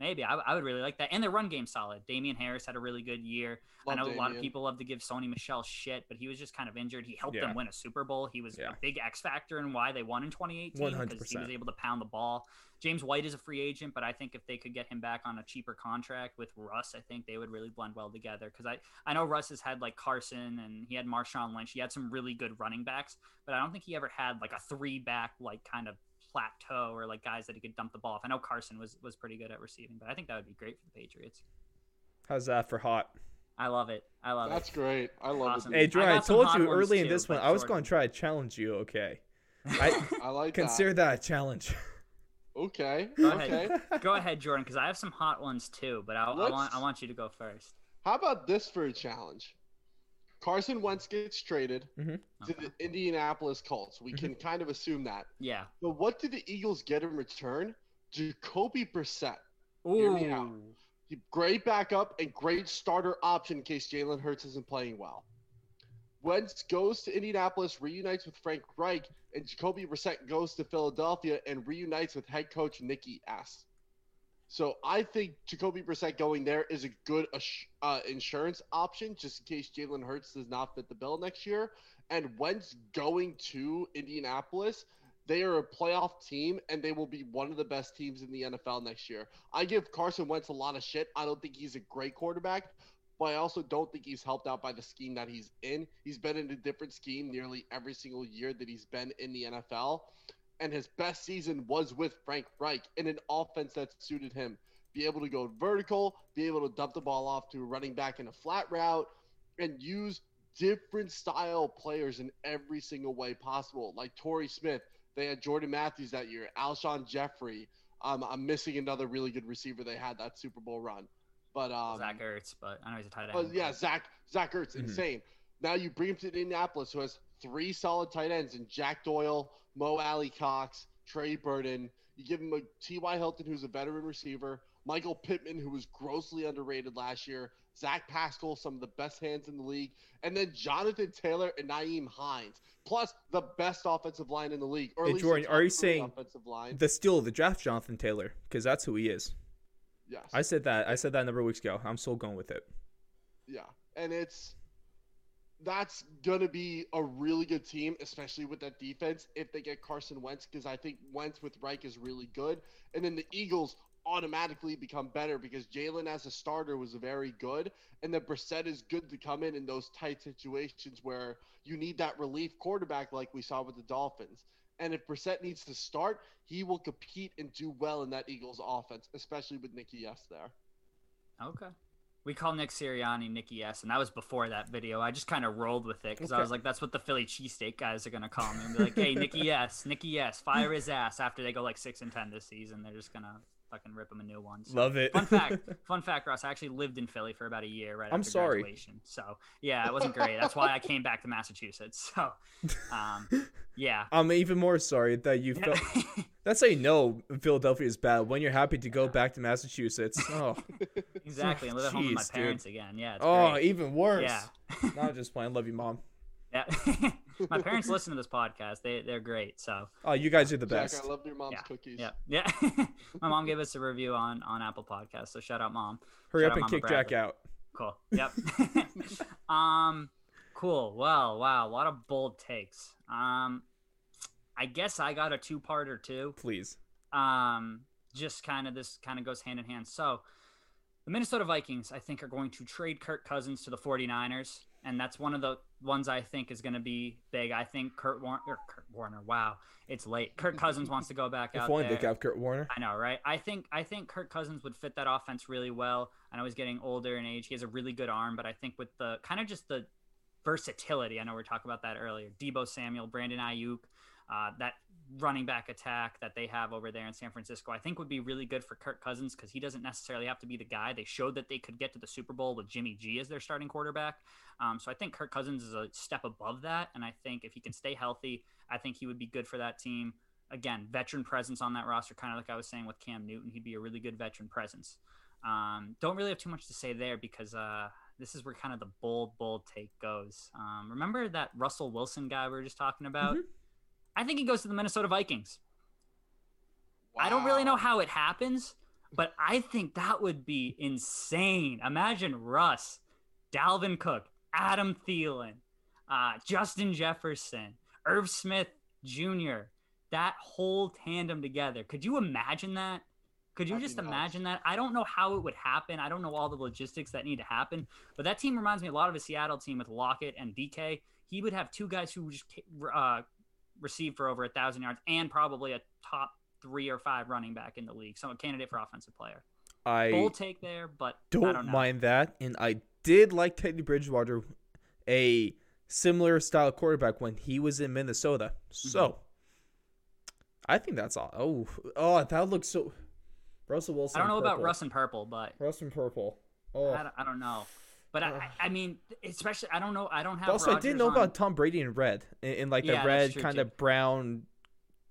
maybe I, I would really like that. And their run game solid. Damien Harris had a really good year. Love I know a lot of people love to give Sony Michel shit, but he was just kind of injured. He helped Yeah. them win a Super Bowl. He was Yeah. a big X factor in why they won in 2018 because he was able to pound the ball. James White is a free agent, but I think if they could get him back on a cheaper contract with Russ, I think they would really blend well together. Because I, I know Russ has had like Carson and he had Marshawn Lynch. He had some really good running backs, but I don't think he ever had like a three back like kind of plateau or like guys that he could dump the ball off. I know Carson was was pretty good at receiving, but I think that would be great for the Patriots. How's that for hot? I love it. I love That's it. great. I love Awesome. it. Hey, I Jordan, I, told you ones early in too, this one I was Jordan- going to try to challenge you. Okay, I I like consider that a challenge. Okay. Go okay. ahead. Go ahead, Jordan, because I have some hot ones too. But I, I want I want you to go first. How about this for a challenge? Carson Wentz gets traded Mhm. to Okay. the Indianapolis Colts. We Mhm. can kind of assume that. Yeah. But what did the Eagles get in return? Jacoby Brissett. Hear me out. Great backup and great starter option in case Jalen Hurts isn't playing well. Wentz goes to Indianapolis, reunites with Frank Reich, and Jacoby Brissett goes to Philadelphia and reunites with head coach Nicky S. So I think Jacoby Brissett going there is a good uh, insurance option just in case Jalen Hurts does not fit the bill next year. And Wentz going to Indianapolis, they are a playoff team and they will be one of the best teams in the NFL next year. I give Carson Wentz a lot of shit. I don't think he's a great quarterback, but I also don't think he's helped out by the scheme that he's in. He's been in a different scheme nearly every single year that he's been in the NFL. And his best season was with Frank Reich in an offense that suited him. Be able to go vertical, be able to dump the ball off to a running back in a flat route, and use different style players in every single way possible. Like Torrey Smith, they had Jordan Matthews that year, Alshon Jeffery. Um, I'm missing another really good receiver they had that Super Bowl run. But um, Zach Ertz, but I know he's a tight end. but yeah, Zach Zach Ertz, Mhm. insane. Now you bring him to Indianapolis, who has three solid tight ends in Jack Doyle, Mo Alie-Cox, Trey Burton. You give him a T.Y. Hilton, who's a veteran receiver, Michael Pittman, who was grossly underrated last year, Zach Pascal, some of the best hands in the league, and then Jonathan Taylor and Nyheim Hines, plus the best offensive line in the league. Or Hey, Jordan, are you saying offensive line? The steal of the draft, Jonathan Taylor, because that's who he is. yes. I said that. I said that a number of weeks ago. I'm still going with it. Yeah, and it's that's gonna be a really good team, especially with that defense if they get Carson Wentz, because I think Wentz with Reich is really good, and then the Eagles automatically become better because Jalen as a starter was very good, and then Brissett is good to come in in those tight situations where you need that relief quarterback like we saw with the Dolphins. And if Brissett needs to start, he will compete and do well in that Eagles offense, especially with Nicky S there. Okay. We call Nick Sirianni Nicky S, and that was before that video. I just kind of rolled with it because I was like, that's what the Philly cheesesteak guys are gonna call me. And be like, hey, Nicky S, Nicky S, fire his ass after they go like six and ten this season. They're just gonna fucking rip him a new one. So. Love it. Fun fact, fun fact, Ross. I actually lived in Philly for about a year right I'm after sorry. graduation. So yeah, it wasn't great. That's why I came back to Massachusetts. So, um, yeah. I'm even more sorry that you felt. That's how you know Philadelphia is bad when you're happy to go back to Massachusetts. Oh, exactly. And live at home with my Jeez, dude. parents again. Yeah. It's oh, great. even worse. Yeah. Not just playing. Love you, mom. Yeah. My parents listen to this podcast. They they're great. So Oh, you guys are the best. Jack, best. I love your mom's yeah, cookies. yeah, yeah. my mom gave us a review on on Apple Podcast. So shout out, mom. Hurry Shout up and Mama kick Jack out. Cool. Yep. um, cool. Well, wow, a lot of bold takes. Um, I guess I got a two-parter too. Please. Um, just kind of this kind of goes hand in hand. So, the Minnesota Vikings, I think, are going to trade Kirk Cousins to the 49ers. And that's one of the ones I think is going to be big. I think Kurt Warner, Kurt Warner, wow, it's late. Kurt Cousins wants to go back If out only there. they have Kurt Warner. I know, right? I think I think Kurt Cousins would fit that offense really well. I know he's getting older in age. He has a really good arm, but I think with the kind of just the versatility, I know we are talking about that earlier. Deebo Samuel, Brandon Aiyuk, uh, that running back attack that they have over there in San Francisco, I think would be really good for Kirk Cousins because he doesn't necessarily have to be the guy. They showed that they could get to the Super Bowl with Jimmy G as their starting quarterback. Um, so I think Kirk Cousins is a step above that, and I think if he can stay healthy, I think he would be good for that team again, veteran presence on that roster, kind of like I was saying with Cam Newton. He'd be a really good veteran presence. Um, don't really have too much to say there because uh, this is where kind of the bold, bold take goes. Um, remember that Russell Wilson guy we were just talking about? Mhm. I think he goes to the Minnesota Vikings. I don't really know how it happens, but I think that would be insane. Imagine Russ, Dalvin Cook, Adam Thielen, uh, Justin Jefferson, Irv Smith Jr. That whole tandem together. Could you imagine that? Could you That'd just imagine that? I don't know how it would happen. I don't know all the logistics that need to happen, but that team reminds me a lot of a Seattle team with Lockett and DK. He would have two guys who just uh, receive for over a thousand yards and probably a top three or five running back in the league. So a candidate for offensive player. I Bold take there, but don't, I don't know. mind that. And I did like Teddy Bridgewater, a similar style quarterback when he was in Minnesota. Mm-hmm. So I think that's all. Oh, oh, that looks so. Russell Wilson. I don't know about. Russ and purple, but Russ and purple. Oh. I, don't, I don't know. But I, Ugh. I I mean, especially I don't know. I don't have. also, I didn't know on- about Tom Brady in red, in, in like Yeah, the that's red kind of brown,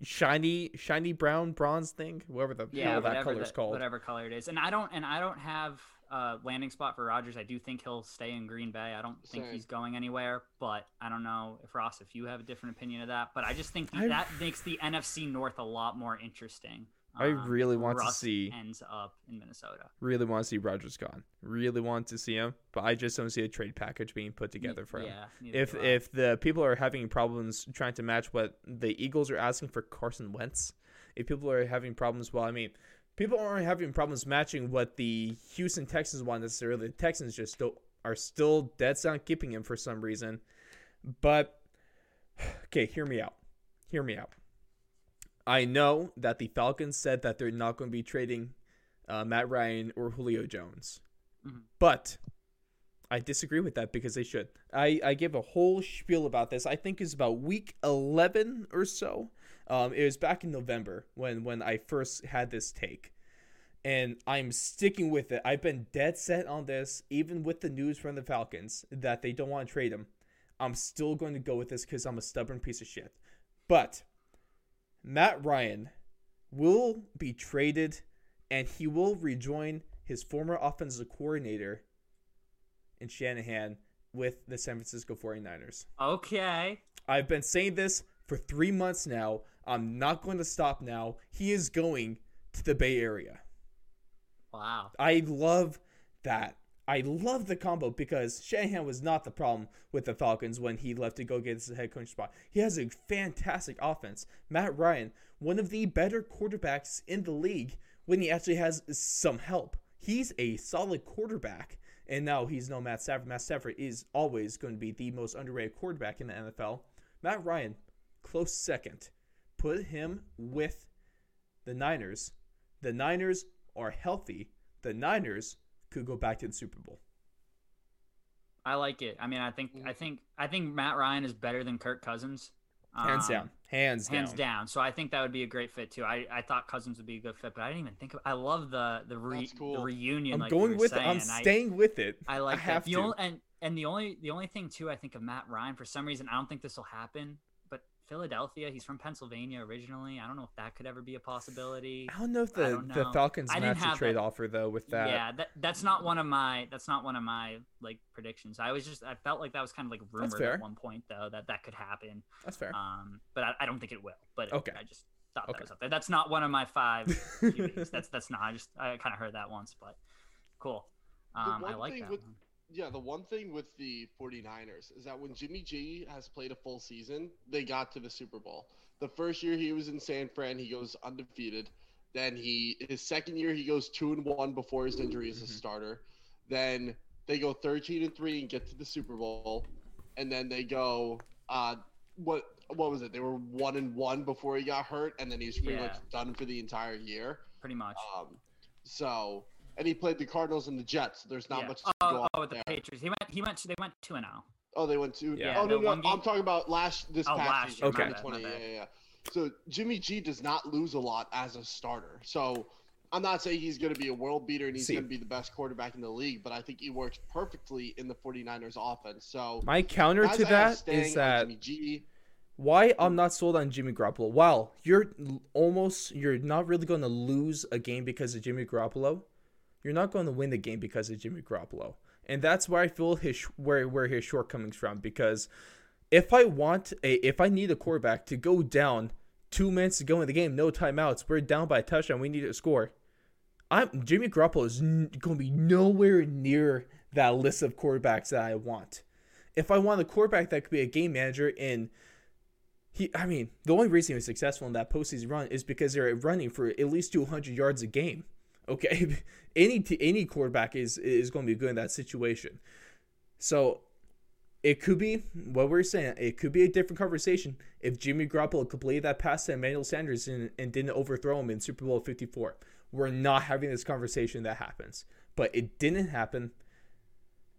shiny, shiny brown bronze thing, whatever the yeah, hell that whatever color's the- called. whatever color it is. And I don't and I don't have a landing spot for Rodgers. I do think he'll stay in Green Bay. I don't think Same. he's going anywhere. But I don't know if Ross, if you have a different opinion of that. But I just think I- that makes the NFC North a lot more interesting. I um, really if want to see- ends up in Minnesota. Really want to see Rodgers gone. Really want to see him, but I just don't see a trade package being put together for him. Yeah. if if the people are having problems trying to match what the Eagles are asking for Carson Wentz, if people are having problems, well, I mean, people aren't having problems matching what the Houston Texans want necessarily. The Texans just still are still dead set on keeping him for some reason. But okay, hear me out. Hear me out. I know that the Falcons said that they're not going to be trading uh, Matt Ryan or Julio Jones, Mhm. but I disagree with that because they should. I, I give a whole spiel about this. I think it's about week 11 or so. Um, it was back in November when, when I first had this take. And I'm sticking with it. I've been dead set on this, even with the news from the Falcons that they don't want to trade him. I'm still going to go with this because I'm a stubborn piece of shit. But Matt Ryan will be traded and he will rejoin his former offensive coordinator in Shanahan with the San Francisco 49ers. Okay. I've been saying this for three months now. I'm not going to stop now. He is going to the Bay Area. Wow. I love that. I love the combo because Shanahan was not the problem with the Falcons when he left to go get his head coach spot. He has a fantastic offense. Matt Ryan, one of the better quarterbacks in the league when he actually has some help. He's a solid quarterback. And now he's no Matt Stafford. Matt Stafford is always going to be the most underrated quarterback in the NFL. Matt Ryan, close second. Put him with the Niners. The Niners are healthy. The Niners could go back to the Super Bowl. I like it. I mean, I think I think I think Matt Ryan is better than Kirk Cousins. Hands Um, down. Hands down. hands down. So I think that would be a great fit too. I, I thought Cousins would be a good fit, but I didn't even think of. I love the the, re, cool. the reunion. I'm like going with saying. it. I'm I- staying with it. I like I that. have The to. only, and and the only the only thing too I think of Matt Ryan for some reason I don't think this will happen. But Philadelphia, he's from Pennsylvania originally. I don't know if that could ever be a possibility. I don't know if the, don't the. Falcons I didn't match the have trade that- offer though with that. Yeah, that that's not one of my that's not one of my like predictions. I was just I felt like that was kind of like rumored at one point though that that could happen. That's fair. Um, but I, I don't think it will. But Okay. I just thought Okay. that was up there. That's not one of my five QBs. that's that's not. I just I kind of heard that once, but cool. Um, I one like thing that. with- one. Yeah, the one thing with the 49ers is that when Jimmy G has played a full season, they got to the Super Bowl. The first year he was in San Fran, he goes undefeated. Then he his second year he goes 2 and 1 before his injury as a Mhm. starter. Then they go 13 and 3 and get to the Super Bowl. And then they go uh what what was it? They were 1 and 1 before he got hurt and then he was pretty Yeah. much done for the entire year. Pretty much. Um so and he played the Cardinals and the Jets. There's not yeah. much to oh, go oh, off oh, with the there. Patriots. He went. He went. They went two and oh. zero. Oh, they went to. Yeah. Oh no, the no, I'm talking about last this Oh, past last season, year, my bad, 2020. Yeah, yeah, yeah. So Jimmy G does not lose a lot as a starter. So I'm not saying he's going to be a world beater and he's See. going to be the best quarterback in the league, but I think he works perfectly in the 49ers offense. So My counter to I have that staying is on that Jimmy G. why I'm not sold on Jimmy Garoppolo. Wow, you're almost you're not really going to lose a game because of Jimmy Garoppolo. You're not going to win the game because of Jimmy Garoppolo, and that's where I feel his where where his shortcomings from. Because if I want a if I need a quarterback to go down two minutes to go in the game, no timeouts, we're down by a touchdown, we need to score. I'm Jimmy Garoppolo is n- going to be nowhere near that list of quarterbacks that I want. If I want a quarterback that could be a game manager in he, I mean, the only reason he was successful in that postseason run is because they're running for at least 200 yards a game. Okay, any t- any quarterback is is going to be good in that situation. So it could be what we're saying. It could be a different conversation if Jimmy Garoppolo completed that pass to Emmanuel Sanders and, and didn't overthrow him in Super Bowl 54. We're not having this conversation that happens, but it didn't happen.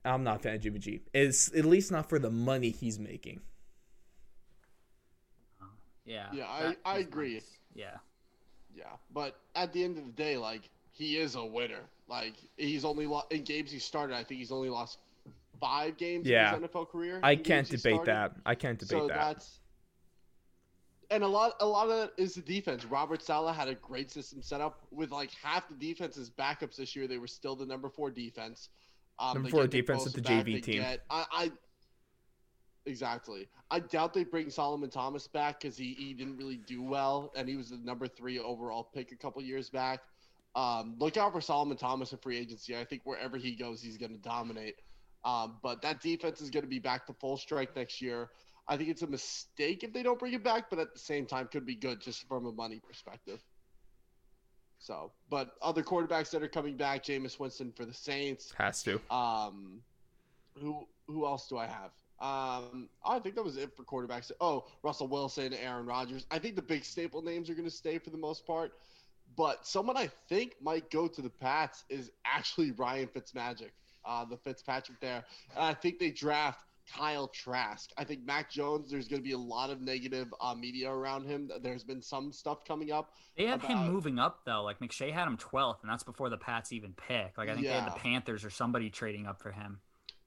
I'm not a fan of Jimmy G. It's at least not for the money he's making. Yeah. Yeah, I- I agree. nice. Yeah. Yeah, but at the end of the day, like he is a winner. Like he's only lo- in games he started. I think he's only lost five games Yeah. in his NFL career. I can't debate that. I can't debate so that. that's and a lot a lot of that is the defense. Robert Saleh had a great system set up with like half the defense's backups this year. They were still the number four defense. Um, Number four defense at the back, JV team. get- I, I exactly. I doubt they bring Solomon Thomas back because he, he didn't really do well, and he was the number three overall pick a couple years back. Um, look out for Solomon Thomas in free agency. I think wherever he goes, he's going to dominate. Um, but that defense is going to be back to full strength next year. I think it's a mistake if they don't bring it back, but at the same time, could be good just from a money perspective. So, but other quarterbacks that are coming back, Jameis Winston for the Saints. Has to. Um, who who else do I have? Um, I think that was it for quarterbacks. Oh, Russell Wilson, Aaron Rodgers. I think the big staple names are going to stay for the most part. But someone I think might go to the Pats is actually Ryan Fitzmagic. uh, the Fitzpatrick there. And I think they draft Kyle Trask. I think Mac Jones, there's going to be a lot of negative uh, media around him. There's been some stuff coming up. They have about... him moving up, though. Like McShay had him 12th, and that's before the Pats even pick. Like, I think yeah. they had the Panthers or somebody trading up for him.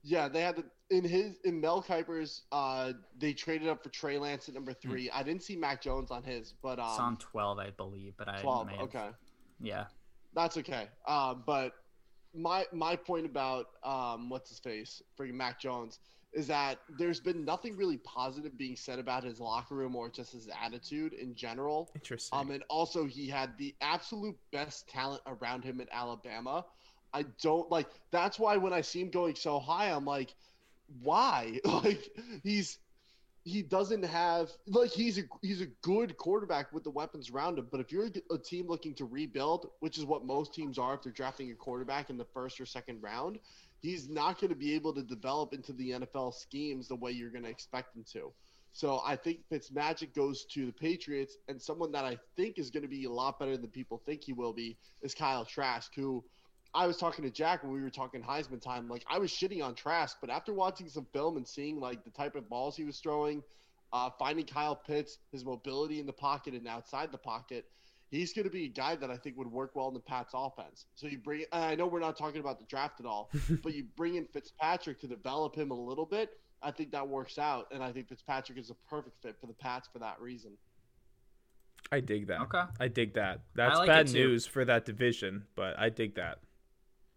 Yeah, they had the, in his in Mel Kiper's. Uh, they traded up for Trey Lance at number three. I didn't see Mac Jones on his, but um, it's on twelve, I believe. But I twelve. Okay. Yeah. That's okay. Uh, but my my point about um, what's his face, freaking Mac Jones, is that there's been nothing really positive being said about his locker room or just his attitude in general. Interesting. Um, and also he had the absolute best talent around him in Alabama. I don't like. That's why when I see him going so high, I'm like, why? Like he's he doesn't have like he's a he's a good quarterback with the weapons around him. But if you're a team looking to rebuild, which is what most teams are if they're drafting a quarterback in the first or second round, he's not going to be able to develop into the NFL schemes the way you're going to expect him to. So I think Fitzmagic goes to the Patriots, and someone that I think is going to be a lot better than people think he will be is Kyle Trask, who I was talking to Jack when we were talking Heisman time. Like I was shitting on Trask, but after watching some film and seeing like the type of balls he was throwing, uh, finding Kyle Pitts, his mobility in the pocket and outside the pocket, he's going to be a guy that I think would work well in the Pats offense. So you bring, I know we're not talking about the draft at all, but you bring in Fitzpatrick to develop him a little bit. I think that works out, and I think Fitzpatrick is a perfect fit for the Pats for that reason. I dig that. Okay. I dig that. That's like bad news for that division, but I dig that.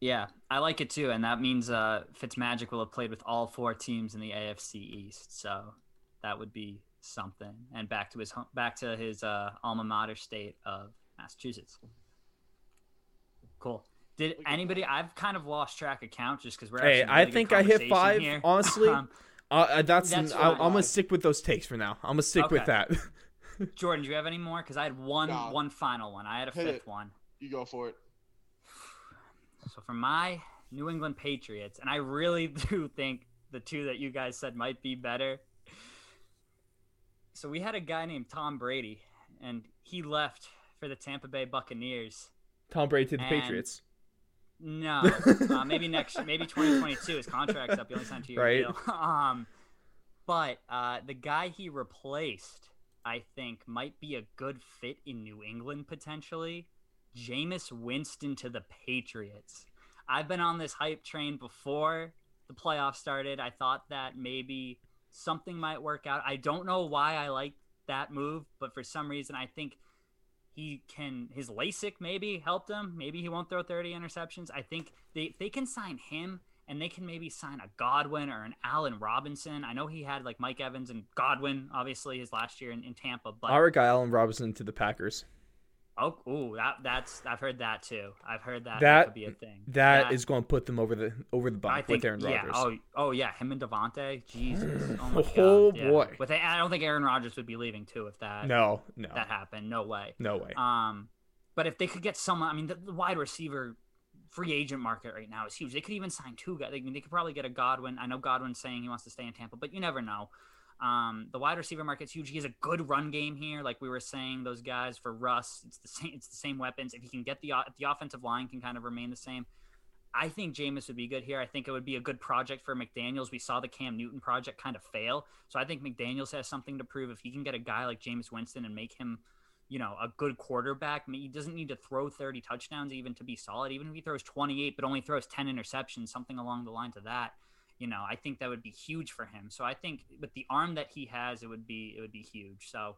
Yeah, I like it too, and that means uh, Fitzmagic will have played with all four teams in the AFC East, so that would be something. And back to his home, back to his uh, alma mater state of Massachusetts. Cool. Did anybody? I've kind of lost track of count just because we're. Hey, I think I hit five. Here. Honestly, um, uh, uh, that's. that's I, am gonna stick with those takes for now. I'm gonna stick okay. with that. Jordan, do you have any more? Because I had one, no. one final one. I had a Hit fifth it. one. You go for it. So for my New England Patriots, and I really do think the two that you guys said might be better. So we had a guy named Tom Brady, and he left for the Tampa Bay Buccaneers. Tom Brady to the and Patriots. No, uh, maybe next, maybe 2022. His contract's up. He only signed two year right. deal. um, but uh, the guy he replaced, I think, might be a good fit in New England potentially. Jameis Winston to the Patriots. I've been on this hype train before the playoffs started. I thought that maybe something might work out. I don't know why I like that move, but for some reason I think he can his LASIK maybe helped him. Maybe he won't throw 30 interceptions. I think they they can sign him and they can maybe sign a Godwin or an Allen Robinson. I know he had like Mike Evans and Godwin, obviously his last year in, in Tampa. But our guy Allen Robinson to the Packers. Oh, ooh, that that's I've heard that too. I've heard that that, could be a thing. that, that is going to put them over the over the bump I think, with Aaron Rodgers. Yeah. Oh, oh yeah, him and Davante. Jesus. Oh, oh yeah. boy. With I don't think Aaron Rodgers would be leaving too if that. No, no. That happened. No way. No way. Um, but if they could get someone, I mean, the, the wide receiver free agent market right now is huge. They could even sign two guys. They, they could probably get a Godwin. I know Godwin's saying he wants to stay in Tampa, but you never know. Um, the wide receiver market's huge. He has a good run game here, like we were saying. Those guys for Russ, it's the same. It's the same weapons. If he can get the if the offensive line can kind of remain the same, I think Jameis would be good here. I think it would be a good project for McDaniels. We saw the Cam Newton project kind of fail, so I think McDaniels has something to prove. If he can get a guy like Jameis Winston and make him, you know, a good quarterback, I mean, he doesn't need to throw 30 touchdowns even to be solid. Even if he throws 28 but only throws 10 interceptions, something along the lines of that you know, I think that would be huge for him. So I think with the arm that he has, it would be it would be huge. So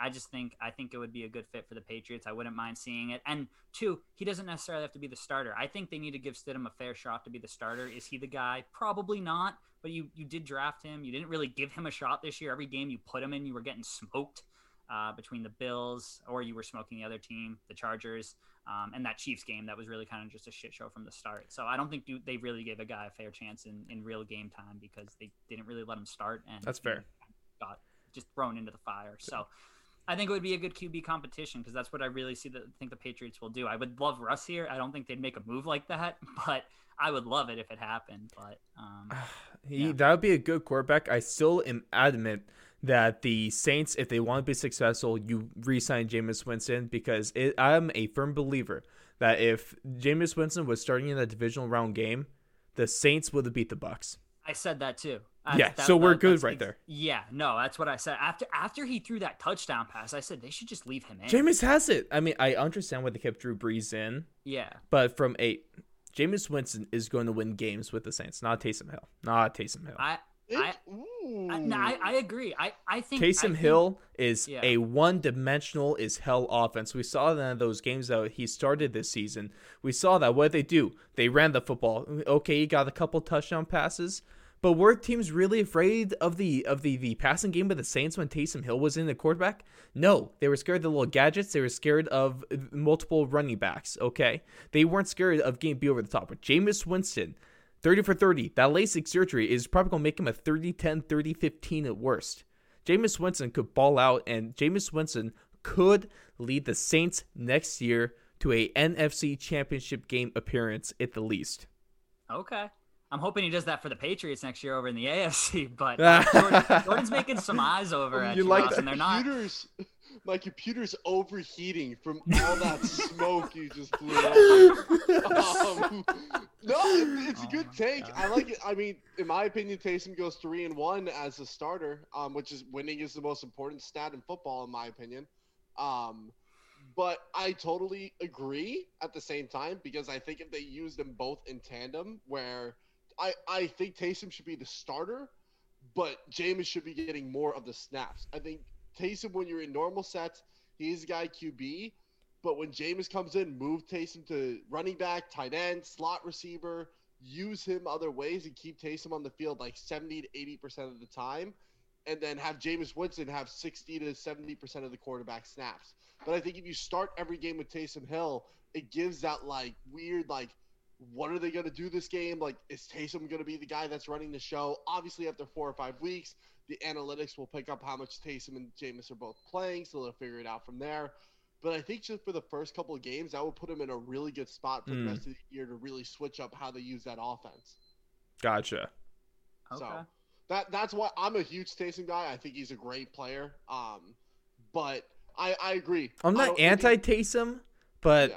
I just think I think it would be a good fit for the Patriots. I wouldn't mind seeing it. And two, he doesn't necessarily have to be the starter. I think they need to give Stidham a fair shot to be the starter. Is he the guy? Probably not. But you you did draft him. You didn't really give him a shot this year. Every game you put him in, you were getting smoked uh, between the Bills or you were smoking the other team, the Chargers. Um, and that Chiefs game that was really kind of just a shit show from the start. So I don't think they really gave a guy a fair chance in, in real game time because they didn't really let him start and that's fair. Got just thrown into the fire. So I think it would be a good QB competition because that's what I really see that think the Patriots will do. I would love Russ here. I don't think they'd make a move like that, but I would love it if it happened. But um, he yeah. that would be a good quarterback. I still am adamant that the Saints, if they want to be successful, you re-sign Jameis Winston because it, I'm a firm believer that if Jameis Winston was starting in a divisional round game, the Saints would have beat the Bucks. I said that too. yeah, that, so we're that, good right there. Yeah, no, that's what I said. After after he threw that touchdown pass, I said they should just leave him in. Jameis has it. I mean, I understand why they kept Drew Brees in. Yeah. But from eight, Jameis Winston is going to win games with the Saints, not Taysom Hill. Not Taysom Hill. I I, I, no, I, I agree. I, I think Taysom I think, Hill is yeah. a one-dimensional is hell offense. We saw that in those games that he started this season. We saw that. What did they do? They ran the football. Okay, he got a couple touchdown passes, but were teams really afraid of the of the the passing game of the Saints when Taysom Hill was in the quarterback? No, they were scared of the little gadgets. They were scared of multiple running backs. Okay, they weren't scared of getting beat over the top. But Jameis Winston. 30 for 30. That LASIK surgery is probably going to make him a 30 10, 30 15 at worst. Jameis Winston could ball out, and Jameis Winston could lead the Saints next year to a NFC championship game appearance at the least. Okay. I'm hoping he does that for the Patriots next year over in the AFC, but Jordan, Jordan's making some eyes over at you, like Ross, and they're not. My computer's overheating from all that smoke you just blew um, no, it's a good oh take. God. I like it. I mean, in my opinion, Taysom goes three and one as a starter, um, which is winning is the most important stat in football, in my opinion. Um, but I totally agree at the same time because I think if they use them both in tandem, where I I think Taysom should be the starter, but Jameis should be getting more of the snaps. I think Taysom, when you're in normal sets, he's a guy QB. But when Jameis comes in, move Taysom to running back, tight end, slot receiver, use him other ways and keep Taysom on the field like 70 to 80% of the time. And then have Jameis Winston have 60 to 70% of the quarterback snaps. But I think if you start every game with Taysom Hill, it gives that like weird, like, what are they going to do this game? Like, is Taysom going to be the guy that's running the show? Obviously, after four or five weeks, the analytics will pick up how much Taysom and Jameis are both playing, so they'll figure it out from there. But I think just for the first couple of games, that would put him in a really good spot for mm. the rest of the year to really switch up how they use that offense. Gotcha. Okay. So that that's why I'm a huge Taysom guy. I think he's a great player. Um, but I I agree. I'm not anti Taysom, but yeah.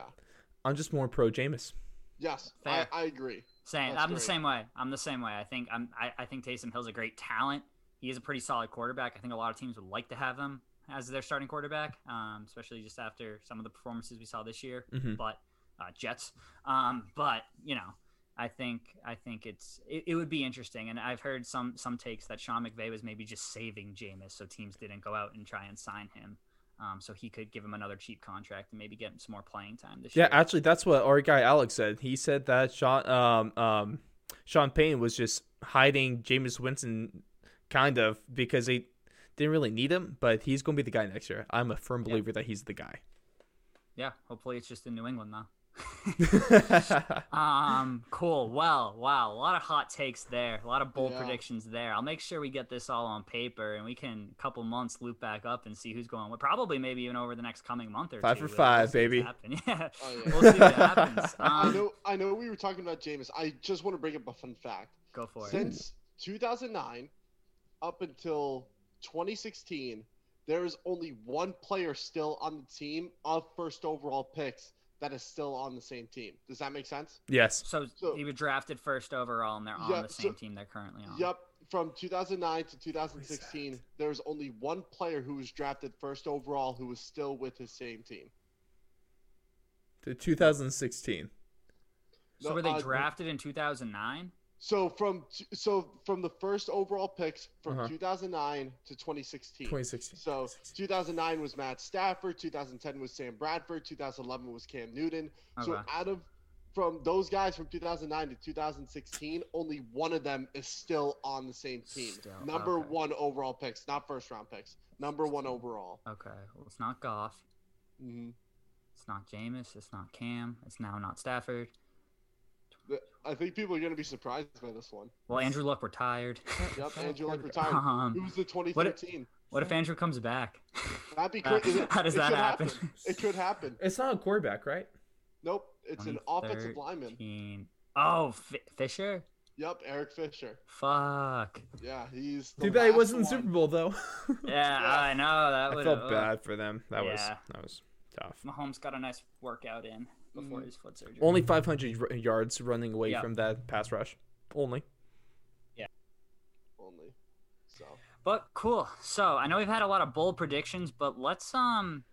I'm just more pro Jameis. Yes, I, I, agree. Same. That's I'm great. the same way. I'm the same way. I think I'm. I, I think Taysom Hill's a great talent he is a pretty solid quarterback. I think a lot of teams would like to have him as their starting quarterback, um, especially just after some of the performances we saw this year. Mm-hmm. But uh, Jets, um, but you know, I think I think it's it, it, would be interesting, and I've heard some some takes that Sean McVay was maybe just saving Jameis so teams didn't go out and try and sign him. Um, so he could give him another cheap contract and maybe get him some more playing time this yeah, year. Yeah, actually, that's what our guy Alex said. He said that Sean um, um, Sean Payne was just hiding Jameis Winston kind of because they didn't really need him, but he's going to be the guy next year. I'm a firm believer yeah. that he's the guy. Yeah, hopefully it's just in New England now. um, cool. Well, wow, a lot of hot takes there, a lot of bold yeah. predictions there. I'll make sure we get this all on paper, and we can a couple months loop back up and see who's going. Well, probably maybe even over the next coming month or five two. for 5 we'll baby. Yeah, oh, yeah. we'll see what happens. Um, I know. I know. We were talking about Jameis. I just want to bring up a fun fact. Go for it. Since 2009, up until 2016, there is only one player still on the team of first overall picks that is still on the same team. Does that make sense? Yes. So, so he was drafted first overall, and they're on the same so, team they're currently on. Yep. From 2009 to 2016, there was only one player who was drafted first overall who was still with his same team. To 2016. So no, were they uh, drafted in 2009? So from so from the first overall picks from uh-huh. 2009 to 2016. 2016. So 2009 was Matt Stafford, 2010 was Sam Bradford, 2011 was Cam Newton. Okay. So out of from those guys from 2009 to 2016, only one of them is still on the same team. Still, Number okay. one overall picks, not first round picks. Number one overall. Okay, well it's not Goff. Mm-hmm. It's not Jameis. It's not Cam. It's now not Stafford. I think people are going to be surprised by this one. Well, Andrew Luck retired. yep, Andrew Luck retired. Um, it was the 2013. What if, what if Andrew comes back? That'd be crazy. Uh, how does that happen? happen? It could happen. It's not a quarterback, right? Nope, it's an offensive lineman. Oh, F- Fisher. Yep, Eric Fisher. Fuck. Yeah, he's. Too bad he wasn't in Super Bowl though. yeah, yeah, I know that. I felt bad for them. That yeah. was that was Tough. Mahomes got a nice workout in before Mhm. his foot surgery. Only 500 r- yards running away Yeah. from that pass rush. Only. Yeah. Only. So But cool. So I know we've had a lot of bold predictions, but let's um,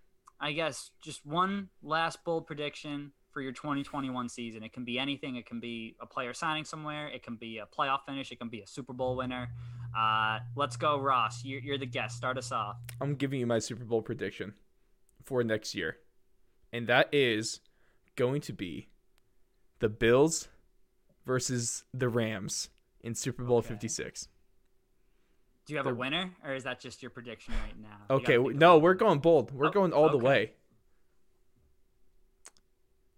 I guess just one last bold prediction for your 2021 season. It can be anything. It can be a player signing somewhere. It can be a playoff finish. It can be a Super Bowl winner. Uh, let's go, Ross. You're, you're the guest. Start us off. I'm giving you my Super Bowl prediction for next year. And that is going to be the Bills versus the Rams in Super Bowl Okay. 56. Do you have The- a winner, or is that just your prediction right now? Okay, gotta w- think no, we're going bold. We're Oh, going all the way.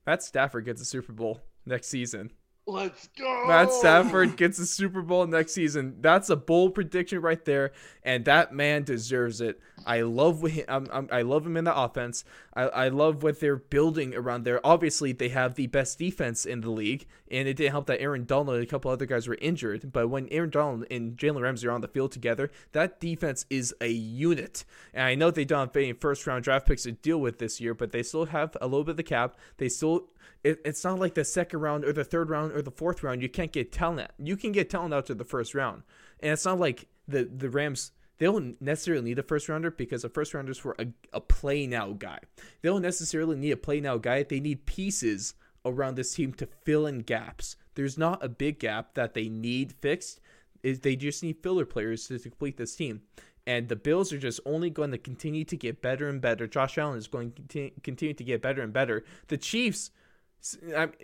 Matt Stafford gets a Super Bowl next season. Let's go. Matt Stafford gets a Super Bowl next season. That's a bold prediction right there, and that man deserves it. I love he, I'm, I'm, I love him in the offense. I, I love what they're building around there. Obviously, they have the best defense in the league, and it didn't help that Aaron Donald and a couple other guys were injured. But when Aaron Donald and Jalen Ramsey are on the field together, that defense is a unit. And I know they don't have any first round draft picks to deal with this year, but they still have a little bit of the cap. They still it, it's not like the second round or the third round or the fourth round. You can't get talent. You can get talent out to the first round, and it's not like the the Rams. They don't necessarily need a first rounder because the first rounders for a, a play now guy. They don't necessarily need a play now guy. They need pieces around this team to fill in gaps. There's not a big gap that they need fixed. They just need filler players to complete this team. And the Bills are just only going to continue to get better and better. Josh Allen is going to continue, to get better and better. The Chiefs,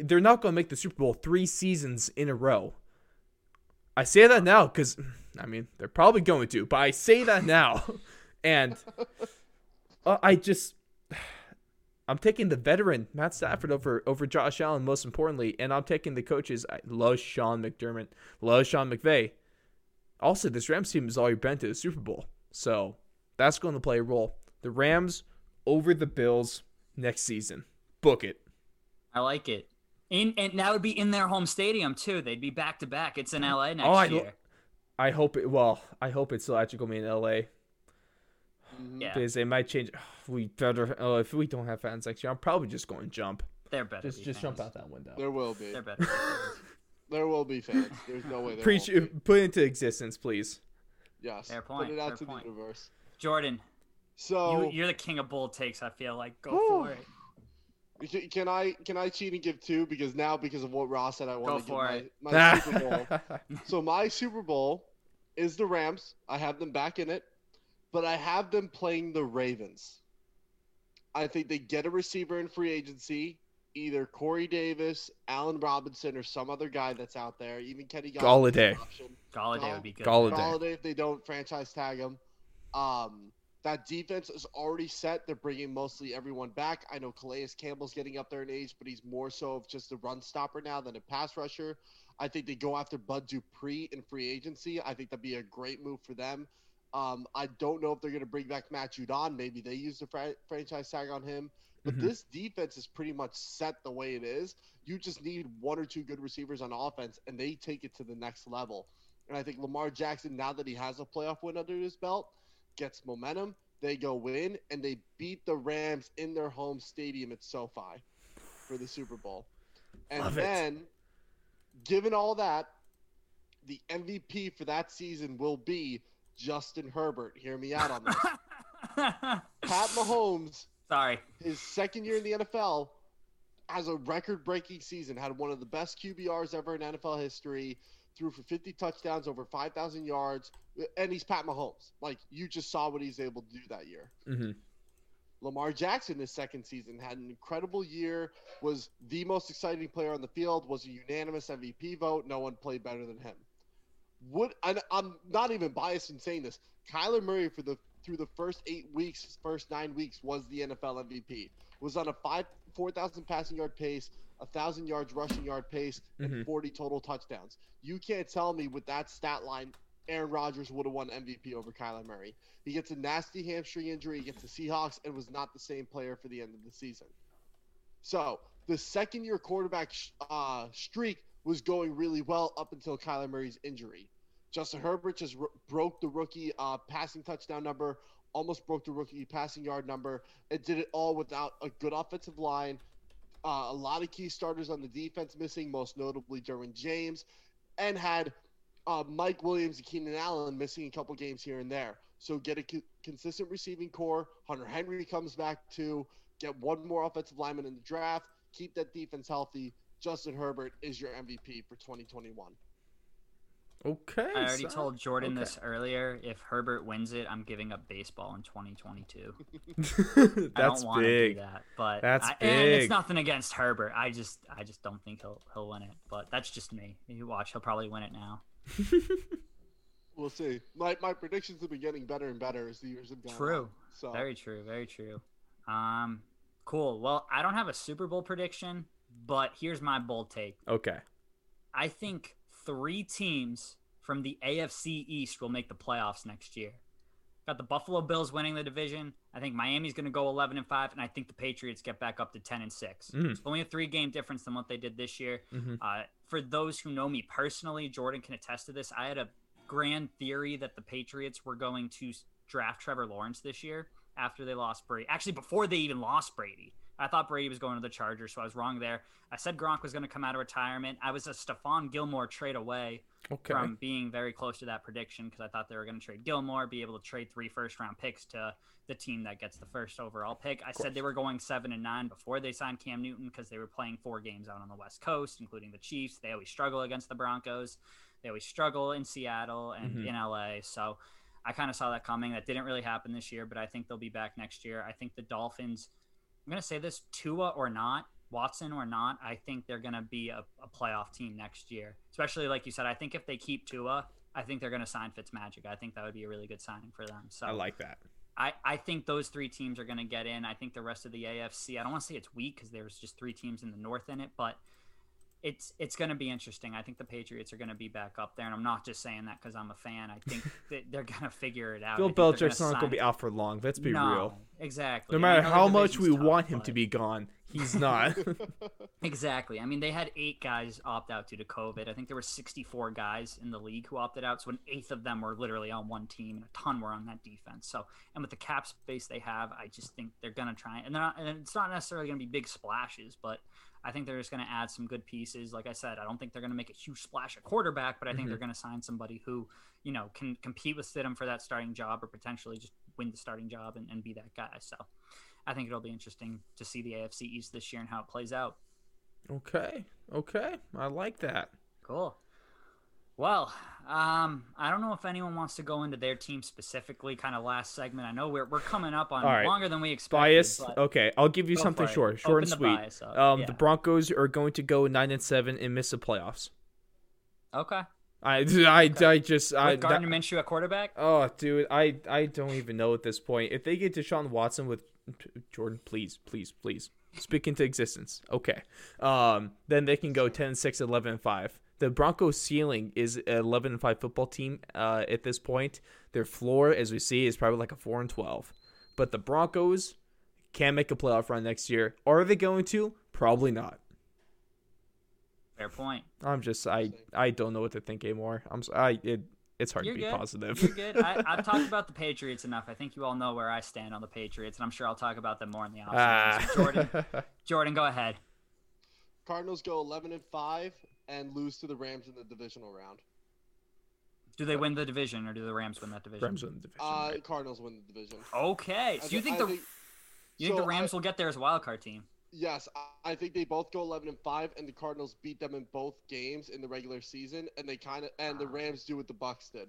they're not going to make the Super Bowl three seasons in a row. I say that now because, I mean, they're probably going to, but I say that now. and uh, I just, I'm taking the veteran Matt Stafford over over Josh Allen most importantly, and I'm taking the coaches. I love Sean McDermott, love Sean McVay. Also, this Rams team has already been to the Super Bowl, so that's going to play a role. The Rams over the Bills next season. Book it. I like it. In and that would be in their home stadium too. They'd be back to back. It's in LA next Oh, I year. I hope it. Well, I hope it's still actually going in L.A. Mhm. yeah, because they might change. We better. Oh, if we don't have fans next year, I'm probably just going to jump. they're better. Just just jump out that window. There will be. They're better. There will be fans. There's no way there Preach, won't be. put it into existence, please. Yes. Fair point, Put it out fair to point. the universe. Jordan, So you, you're the king of bold takes. I feel like go Whew. for it. Can- Can I can I cheat and give two because now because of what Ross said I want Go to give my, my Super Bowl. So my Super Bowl is the Rams. I have them back in it, but I have them playing the Ravens. I think they get a receiver in free agency, either Corey Davis, Allen Robinson, or some other guy that's out there. Even Kenny Golladay. Golladay. Option. Golladay would be good. Golladay. Golladay if they don't franchise tag him. Um, that defense is already set. They're bringing mostly everyone back. I know Calais Campbell's getting up there in age, but he's more so of just a run stopper now than a pass rusher. I think they go after Bud Dupree in free agency. I think that'd be a great move for them. Um, I don't know if they're going to bring back Matt Judon. Maybe they use the fra- franchise tag on him. But Mhm. this defense is pretty much set the way it is. You just need one or two good receivers on offense, and they take it to the next level. And I think Lamar Jackson, now that he has a playoff win under his belt, gets momentum. They go win, and they beat the Rams in their home stadium at SoFi for the Super Bowl. And Love it. then, given all that, the MVP for that season will be Justin Herbert. Hear me out on this. Pat Mahomes Sorry. his second year in the NFL, has a record-breaking season. Had one of the best QBRs ever in NFL history. Threw for 50 touchdowns, over 5,000 yards, and he's Pat Mahomes. Like you just saw what he's able to do that year. hmm Lamar Jackson, his second season, had an incredible year. Was the most exciting player on the field. Was a unanimous MVP vote. No one played better than him. Would and I'm not even biased in saying this. Kyler Murray for the through the first eight weeks, first nine weeks, was the NFL MVP. Was on a five four thousand passing yard pace, a thousand yards rushing yard pace, and Mhm. 40 total touchdowns. You can't tell me with that stat line, Aaron Rodgers would have won MVP over Kyler Murray. He gets a nasty hamstring injury against the Seahawks and was not the same player for the end of the season. So the second year quarterback sh- uh, streak was going really well up until Kyler Murray's injury. Justin Herbert just r- broke the rookie uh, passing touchdown number almost broke the rookie passing yard number. It did it all without a good offensive line. Uh, a lot of key starters on the defense missing, most notably Derwin James, and had uh, Mike Williams and Keenan Allen missing a couple games here and there. So get a co- consistent receiving corps. Hunter Henry comes back to Get one more offensive lineman in the draft. Keep that defense healthy. Justin Herbert is your MVP for 2021. Okay. I already so- told Jordan okay. this earlier. If Herbert wins it, I'm giving up baseball in 2022. I That's don't want do big. that, but That's I, And it's nothing against Herbert. I just, I just don't think he'll he'll win it. But that's just me. You watch, he'll probably win it now. We'll see. My, my predictions have been getting better and better as the years have gone True. on. So Very true. Very true. Um, cool. Well, I don't have a Super Bowl prediction, but here's my bold take. Okay. I think three teams from the AFC East will make the playoffs next year. Got the Buffalo Bills winning the division. I think Miami's going to go 11 and 5 and I think the Patriots get back up to 10 and 6. Mhm. It's only a 3 game difference than what they did this year. Mhm. Uh, for those who know me personally, Jordan can attest to this. I had a grand theory that the Patriots were going to draft Trevor Lawrence this year after they lost Brady. Actually, before they even lost Brady. I thought Brady was going to the Chargers, so I was wrong there. I said Gronk was going to come out of retirement. I was a Stephon Gilmore trade away Okay. from being very close to that prediction because I thought they were going to trade Gilmore, be able to trade three first round picks to the team that gets the first overall pick. I said they were going seven and nine before they signed Cam Newton because they were playing four games out on the West Coast, including the Chiefs. They always struggle against the Broncos. They always struggle in Seattle and Mhm. in LA. So I kind of saw that coming. That didn't really happen this year, but I think they'll be back next year. I think the Dolphins. I'm going to say this: Tua or not, Watson or not, I think they're going to be a, a playoff team next year. Especially like you said, I think if they keep Tua, I think they're going to sign Fitzmagic. I think that would be a really good signing for them. So I like that. I, I think those three teams are going to get in. I think the rest of the AFC. I don't want to say it's weak because there's just three teams in the North in it, but it's it's going to be interesting. I think the Patriots are going to be back up there, and I'm not just saying that because I'm a fan. I think that they're going to figure it out. Bill Belichick's not going to be out for long. Let's be no, real. Exactly. No matter how much we tough, want him but- to be gone, he's not. Exactly. I mean, they had eight guys opt out due to COVID. I think there were 64 guys in the league who opted out. So an eighth of them were literally on one team, and a ton were on that defense. So, and with the cap space they have, I just think they're gonna try. And they're not. And it's not necessarily gonna be big splashes, but I think they're just gonna add some good pieces. Like I said, I don't think they're gonna make a huge splash at quarterback, but I think Mhm. they're gonna sign somebody who, you know, can compete with Stidham for that starting job, or potentially just win the starting job and, and be that guy. So. I think it'll be interesting to see the AFC East this year and how it plays out. okay. Okay. I like that. Cool. Well, um, I don't know if anyone wants to go into their team specifically, kind of last segment. I know we're, we're coming up on right. longer than we expected. But Okay, I'll give you something it. short, short Open and the sweet. bias up. Um, Yeah. the Broncos are going to go nine and seven and miss the playoffs. Okay. I, I, I just, I, With Gardner that- Minshew at quarterback? oh, dude, I, I don't even know at this point. If they get Deshaun Watson with Jordan, please, please, please speak into existence. Okay, um, then they can go 10 6, 11 5. The Broncos' ceiling is an 11 and 5 football team uh, at this point. Their floor, as we see, is probably like a 4 and 12. But the Broncos can make a playoff run next year. Are they going to? Probably not. Fair point. I'm just I I don't know what to think anymore. I'm s- I it it's hard You're to be good. positive. You're good. I, I've talked about the Patriots enough. I think you all know where I stand on the Patriots, and I'm sure I'll talk about them more in the offseason. Ah. So Jordan, Jordan, go ahead. Cardinals go 11 and 5 and lose to the Rams in the divisional round. Do they win the division, or do the Rams win that division? Rams win the division. Uh, right? Cardinals win the division. Okay. So I you thi- think the think- you think the Rams I- will get there as a wild card team? Yes, I- I think they both go 11 and 5, and the Cardinals beat them in both games in the regular season, and they kind of and the Rams do what the Bucs did.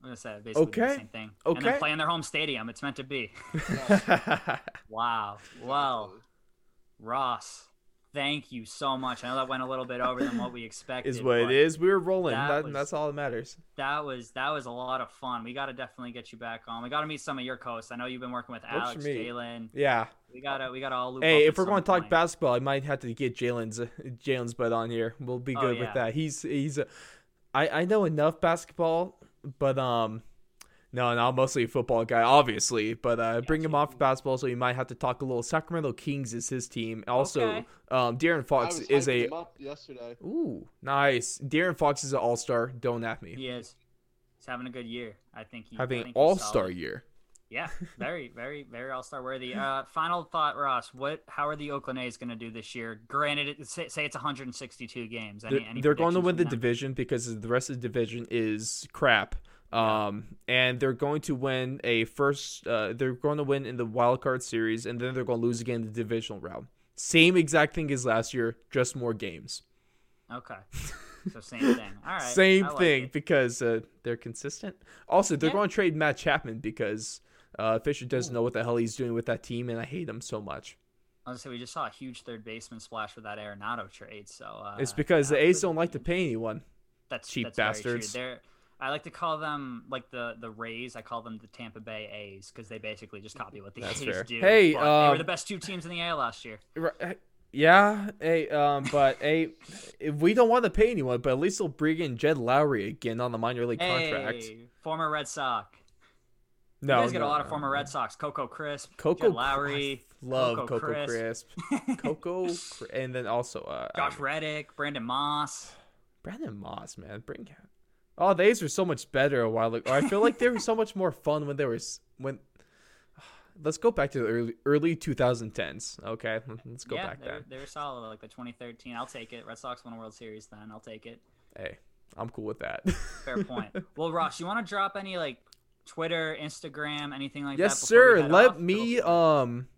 I'm gonna say basically the same thing. Okay. And Okay. then play in their home stadium. It's meant to be. Wow. Well, Exactly. Ross, thank you so much. I know that went a little bit over than what we expected. is what it is. We were rolling. that That, was- that's all that matters. That was that was a lot of fun. We got to definitely get you back on. We got to meet some of your coasts. I know you've been working with Works Alex. Jalen. Yeah. We gotta we gotta all loop Hey, if we're going to talk basketball, I might have to get Jalen's Jalen's butt on here. We'll be Oh, good yeah. with that. He's he's. I I know enough basketball, but um. No, no, I'm mostly a football guy, obviously. But uh, bring him on for basketball, so you might have to talk a little. Sacramento Kings is his team. Also, Okay. um, De'Aaron I Fox was is a them up yesterday. Ooh, nice. De'Aaron Fox is an all star. Don't at me. He is. He's having a good year. I think he. Having an all star year. Yeah, very, very, very All Star worthy. Uh, final thought, Ross. What? How are the Oakland A's going to do this year? Granted, it, say, say it's 162 games. Any, they're, any they're going to win the them? division because the rest of the division is crap. Um, and they're going to win a first. Uh, they're going to win in the wild card series, and then they're going to lose again in the divisional round. Same exact thing as last year, just more games. Okay, so same thing. All right, Same like thing it. because uh, they're consistent. Also, they're Yeah. going to trade Matt Chapman because uh, Fisher doesn't know what the hell he's doing with that team, and I hate him so much. I was say we just saw a huge third baseman splash with that Arenado trade. So uh, it's because the A's don't like to pay anyone. That's cheap that's bastards. They're, I like to call them like the the Rays. I call them the Tampa Bay A's because they basically just copy what the That's A's fair. do. Hey, but they were um, the best two teams in the AL last year. Right, Yeah, a um, but a if we don't want to pay anyone, but at least they'll bring in Jed Lowrie again on the minor league contract. Former Red Sox. No, you guys get a lot of former no. Red Sox. Coco Crisp, Coco Jed Lowrie, I love Coco Coco Crisp. Crisp, Coco, and then also uh, Josh um, Reddick, Brandon Moss. Brandon Moss, man, bring. Oh, the A's were so much better a while ago. I feel like they were so much more fun when they were when. Let's go back to the early early 2010s. Okay, let's go yeah, back there. they were solid. Like the 2013. I'll take it. Red Sox won a World Series then. I'll take it. Hey, I'm cool with that. Fair point. well, Ross, you want to drop any like Twitter, Instagram, anything like yes, that? sir. head Let off? me um.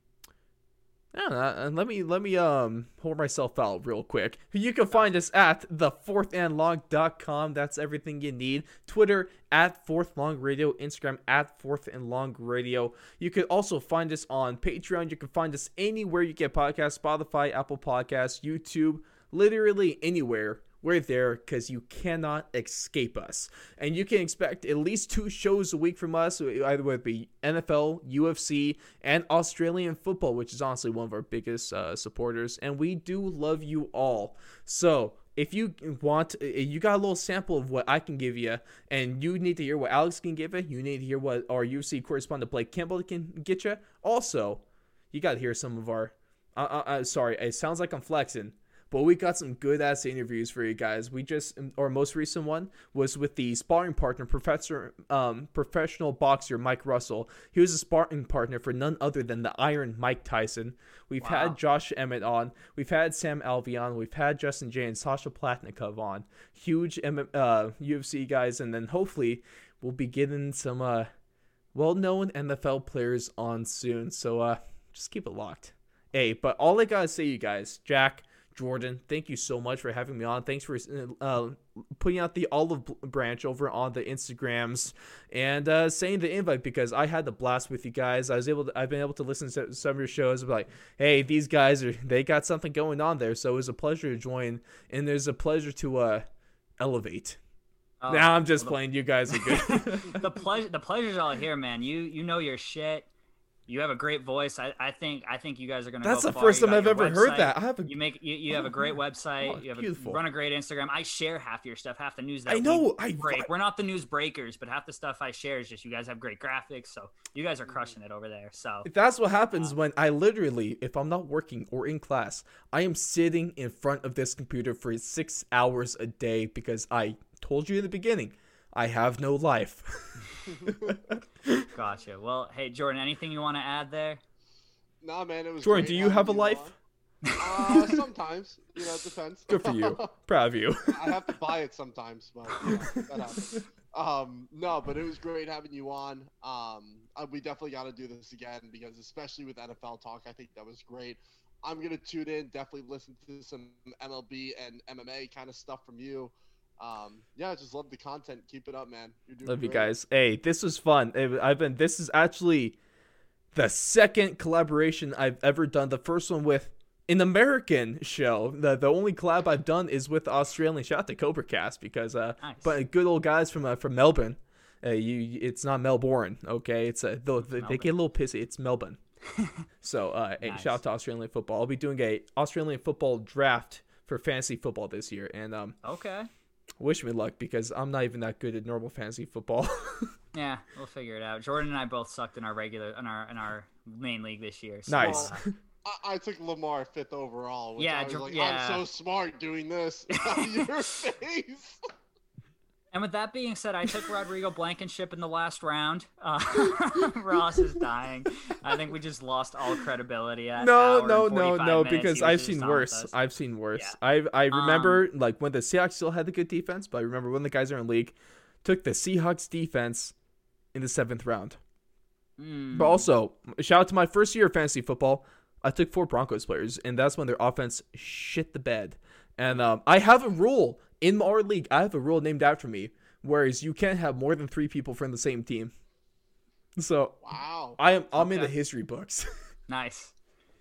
Don't know, uh, let me let me um hold myself out real quick. You can find us at the fourthandlong.com. That's everything you need. Twitter at fourth long radio, Instagram at fourth and long radio. You can also find us on Patreon. You can find us anywhere you get podcasts, Spotify, Apple Podcasts, YouTube, literally anywhere. We're there because you cannot escape us. And you can expect at least two shows a week from us, either it be NFL, UFC, and Australian football, which is honestly one of our biggest uh, supporters. And we do love you all. So if you want, you got a little sample of what I can give you, and you need to hear what Alex can give you, you need to hear what our UFC correspondent Blake Campbell can get you. Also, you got to hear some of our. Uh, uh, uh, sorry, it sounds like I'm flexing, but we got some good ass interviews for you guys. We just our most recent one was with the sparring partner, professor, um, professional boxer Mike Russell. He was a sparring partner for none other than the Iron Mike Tyson. We've Wow. had Josh Emmett on. We've had Sam Alvion. We've had Justin Jay and Sasha Palatnikov on. Huge M- uh, UFC guys, and then hopefully we'll be getting some uh, well-known NFL players on soon. So uh, just keep it locked. Hey, but all I gotta say, you guys, Jack, Jordan, thank you so much for having me on. Thanks for uh, putting out the olive branch over on the Instagrams and uh, saying the invite because I had the blast with you guys. I was able to, I've been able to listen to some of your shows. and be Like, hey, these guys are they got something going on there. So it was a pleasure to join, and there's a pleasure to uh, elevate. Oh, now I'm just well, playing. You guys are good. the, the pleasure. The pleasure's all here, man. You you know your shit. You have a great voice. I, I think I think you guys are gonna. That's go the far. first time I've ever heard that. I have a You make you, you have a great website. Oh, you have a, beautiful. run a great Instagram. I share half your stuff, half the news that I know, I- break. We're not the news breakers, but half the stuff I share is just you guys have great graphics. So you guys are crushing it over there. So That's what happens uh, when I literally, if I'm not working or in class, I am sitting in front of this computer for six hours a day because I told you in the beginning, I have no life. gotcha. Well, hey Jordan, anything you want to add there? Nah, man, it was. Jordan, great do you have a life? Uh, sometimes, you know, it depends. Good for you. Proud of you. I have to buy it sometimes, but you know, that happens. Um, no, but it was great having you on. Um, uh, we definitely got to do this again because, especially with NFL talk, I think that was great. I'm gonna tune in, definitely listen to some MLB and MMA kind of stuff from you. Um, yeah, I just love the content. Keep it up, man. You're doing Love you guys. Hey, this was fun. I've been. This is actually the second collaboration I've ever done. The first one with an American show. The the only collab I've done is with the Australian. Shout out to Cobra Cast because uh, Nice. but good old guys from uh, from Melbourne. Uh, you, it's not Melbourne, okay? It's uh, they, they, they get a little pissy. It's Melbourne. so, uh, hey, Nice. shout out to Australian football. I'll be doing a Australian football draft for fantasy football this year, and um, Okay. Wish me luck because I'm not even that good at normal fantasy football. Yeah, we'll figure it out. Jordan and I both sucked in our regular in our in our main league this year. So, Nice. I, I took Lamar fifth overall. Which Yeah, I was like, yeah. I'm so smart doing this. Your face. And with that being said, I took Rodrigo Blankenship in the last round. Uh, Ross is dying. I think we just lost all credibility. At no, no, no, no, because I've seen worse. I've seen worse. Yeah. I I Um, remember like when the Seahawks still had the good defense, but I remember when the guys are in league, took the Seahawks defense in the seventh round. Mm. But also, shout out to my first year of fantasy football. I took four Broncos players, and that's when their offense shit the bed. And um, I have a rule in our league. I have a rule named after me, whereas you can't have more than three people from the same team. So Wow. I am I'm in the history books. nice.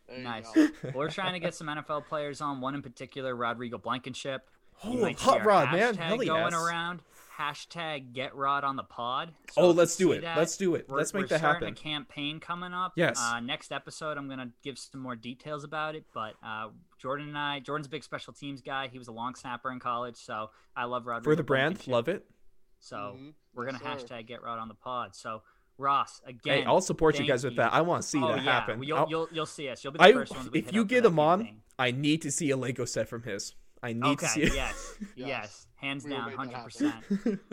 There Nice. we're trying to get some NFL players on. One in particular, Rodrigo Blankenship. You Oh, hot rod, man. hashtag Hell going yes. around. Hashtag get Rod on the pod. So Oh, if you let's do it. that, Let's do it. we're- Let's make we're that starting happen. A campaign coming up. Yes. Uh, next episode, I'm gonna give some more details about it. But uh, Jordan and I, Jordan's a big special teams guy. He was a long snapper in college, so I love Rod For the brand, love it. So Mhm. we're gonna Yes, hashtag get Rod on the pod. So Ross, again. Hey, I'll support you guys with that. I want to see oh, that yeah. happen. You'll, you'll you'll see us. You'll be the I, first ones we if hit you get that him on, campaign. I need to see a Lego set from his. I need Okay. to see it. yes. yes. Yes. Hands We down. Hundred percent.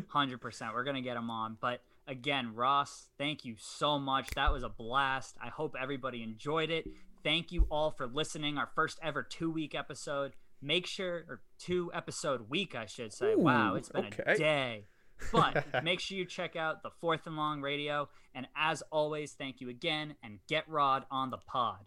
Hundred percent. We're gonna get him on. But again, Ross, thank you so much. That was a blast. I hope everybody enjoyed it. Thank you all for listening. Our first ever two week episode. Make sure, or two episode week, I should say. wow, it's been okay. a day. But make sure you check out the Fourth and Long Radio. And as always, thank you again and get Rod on the pod.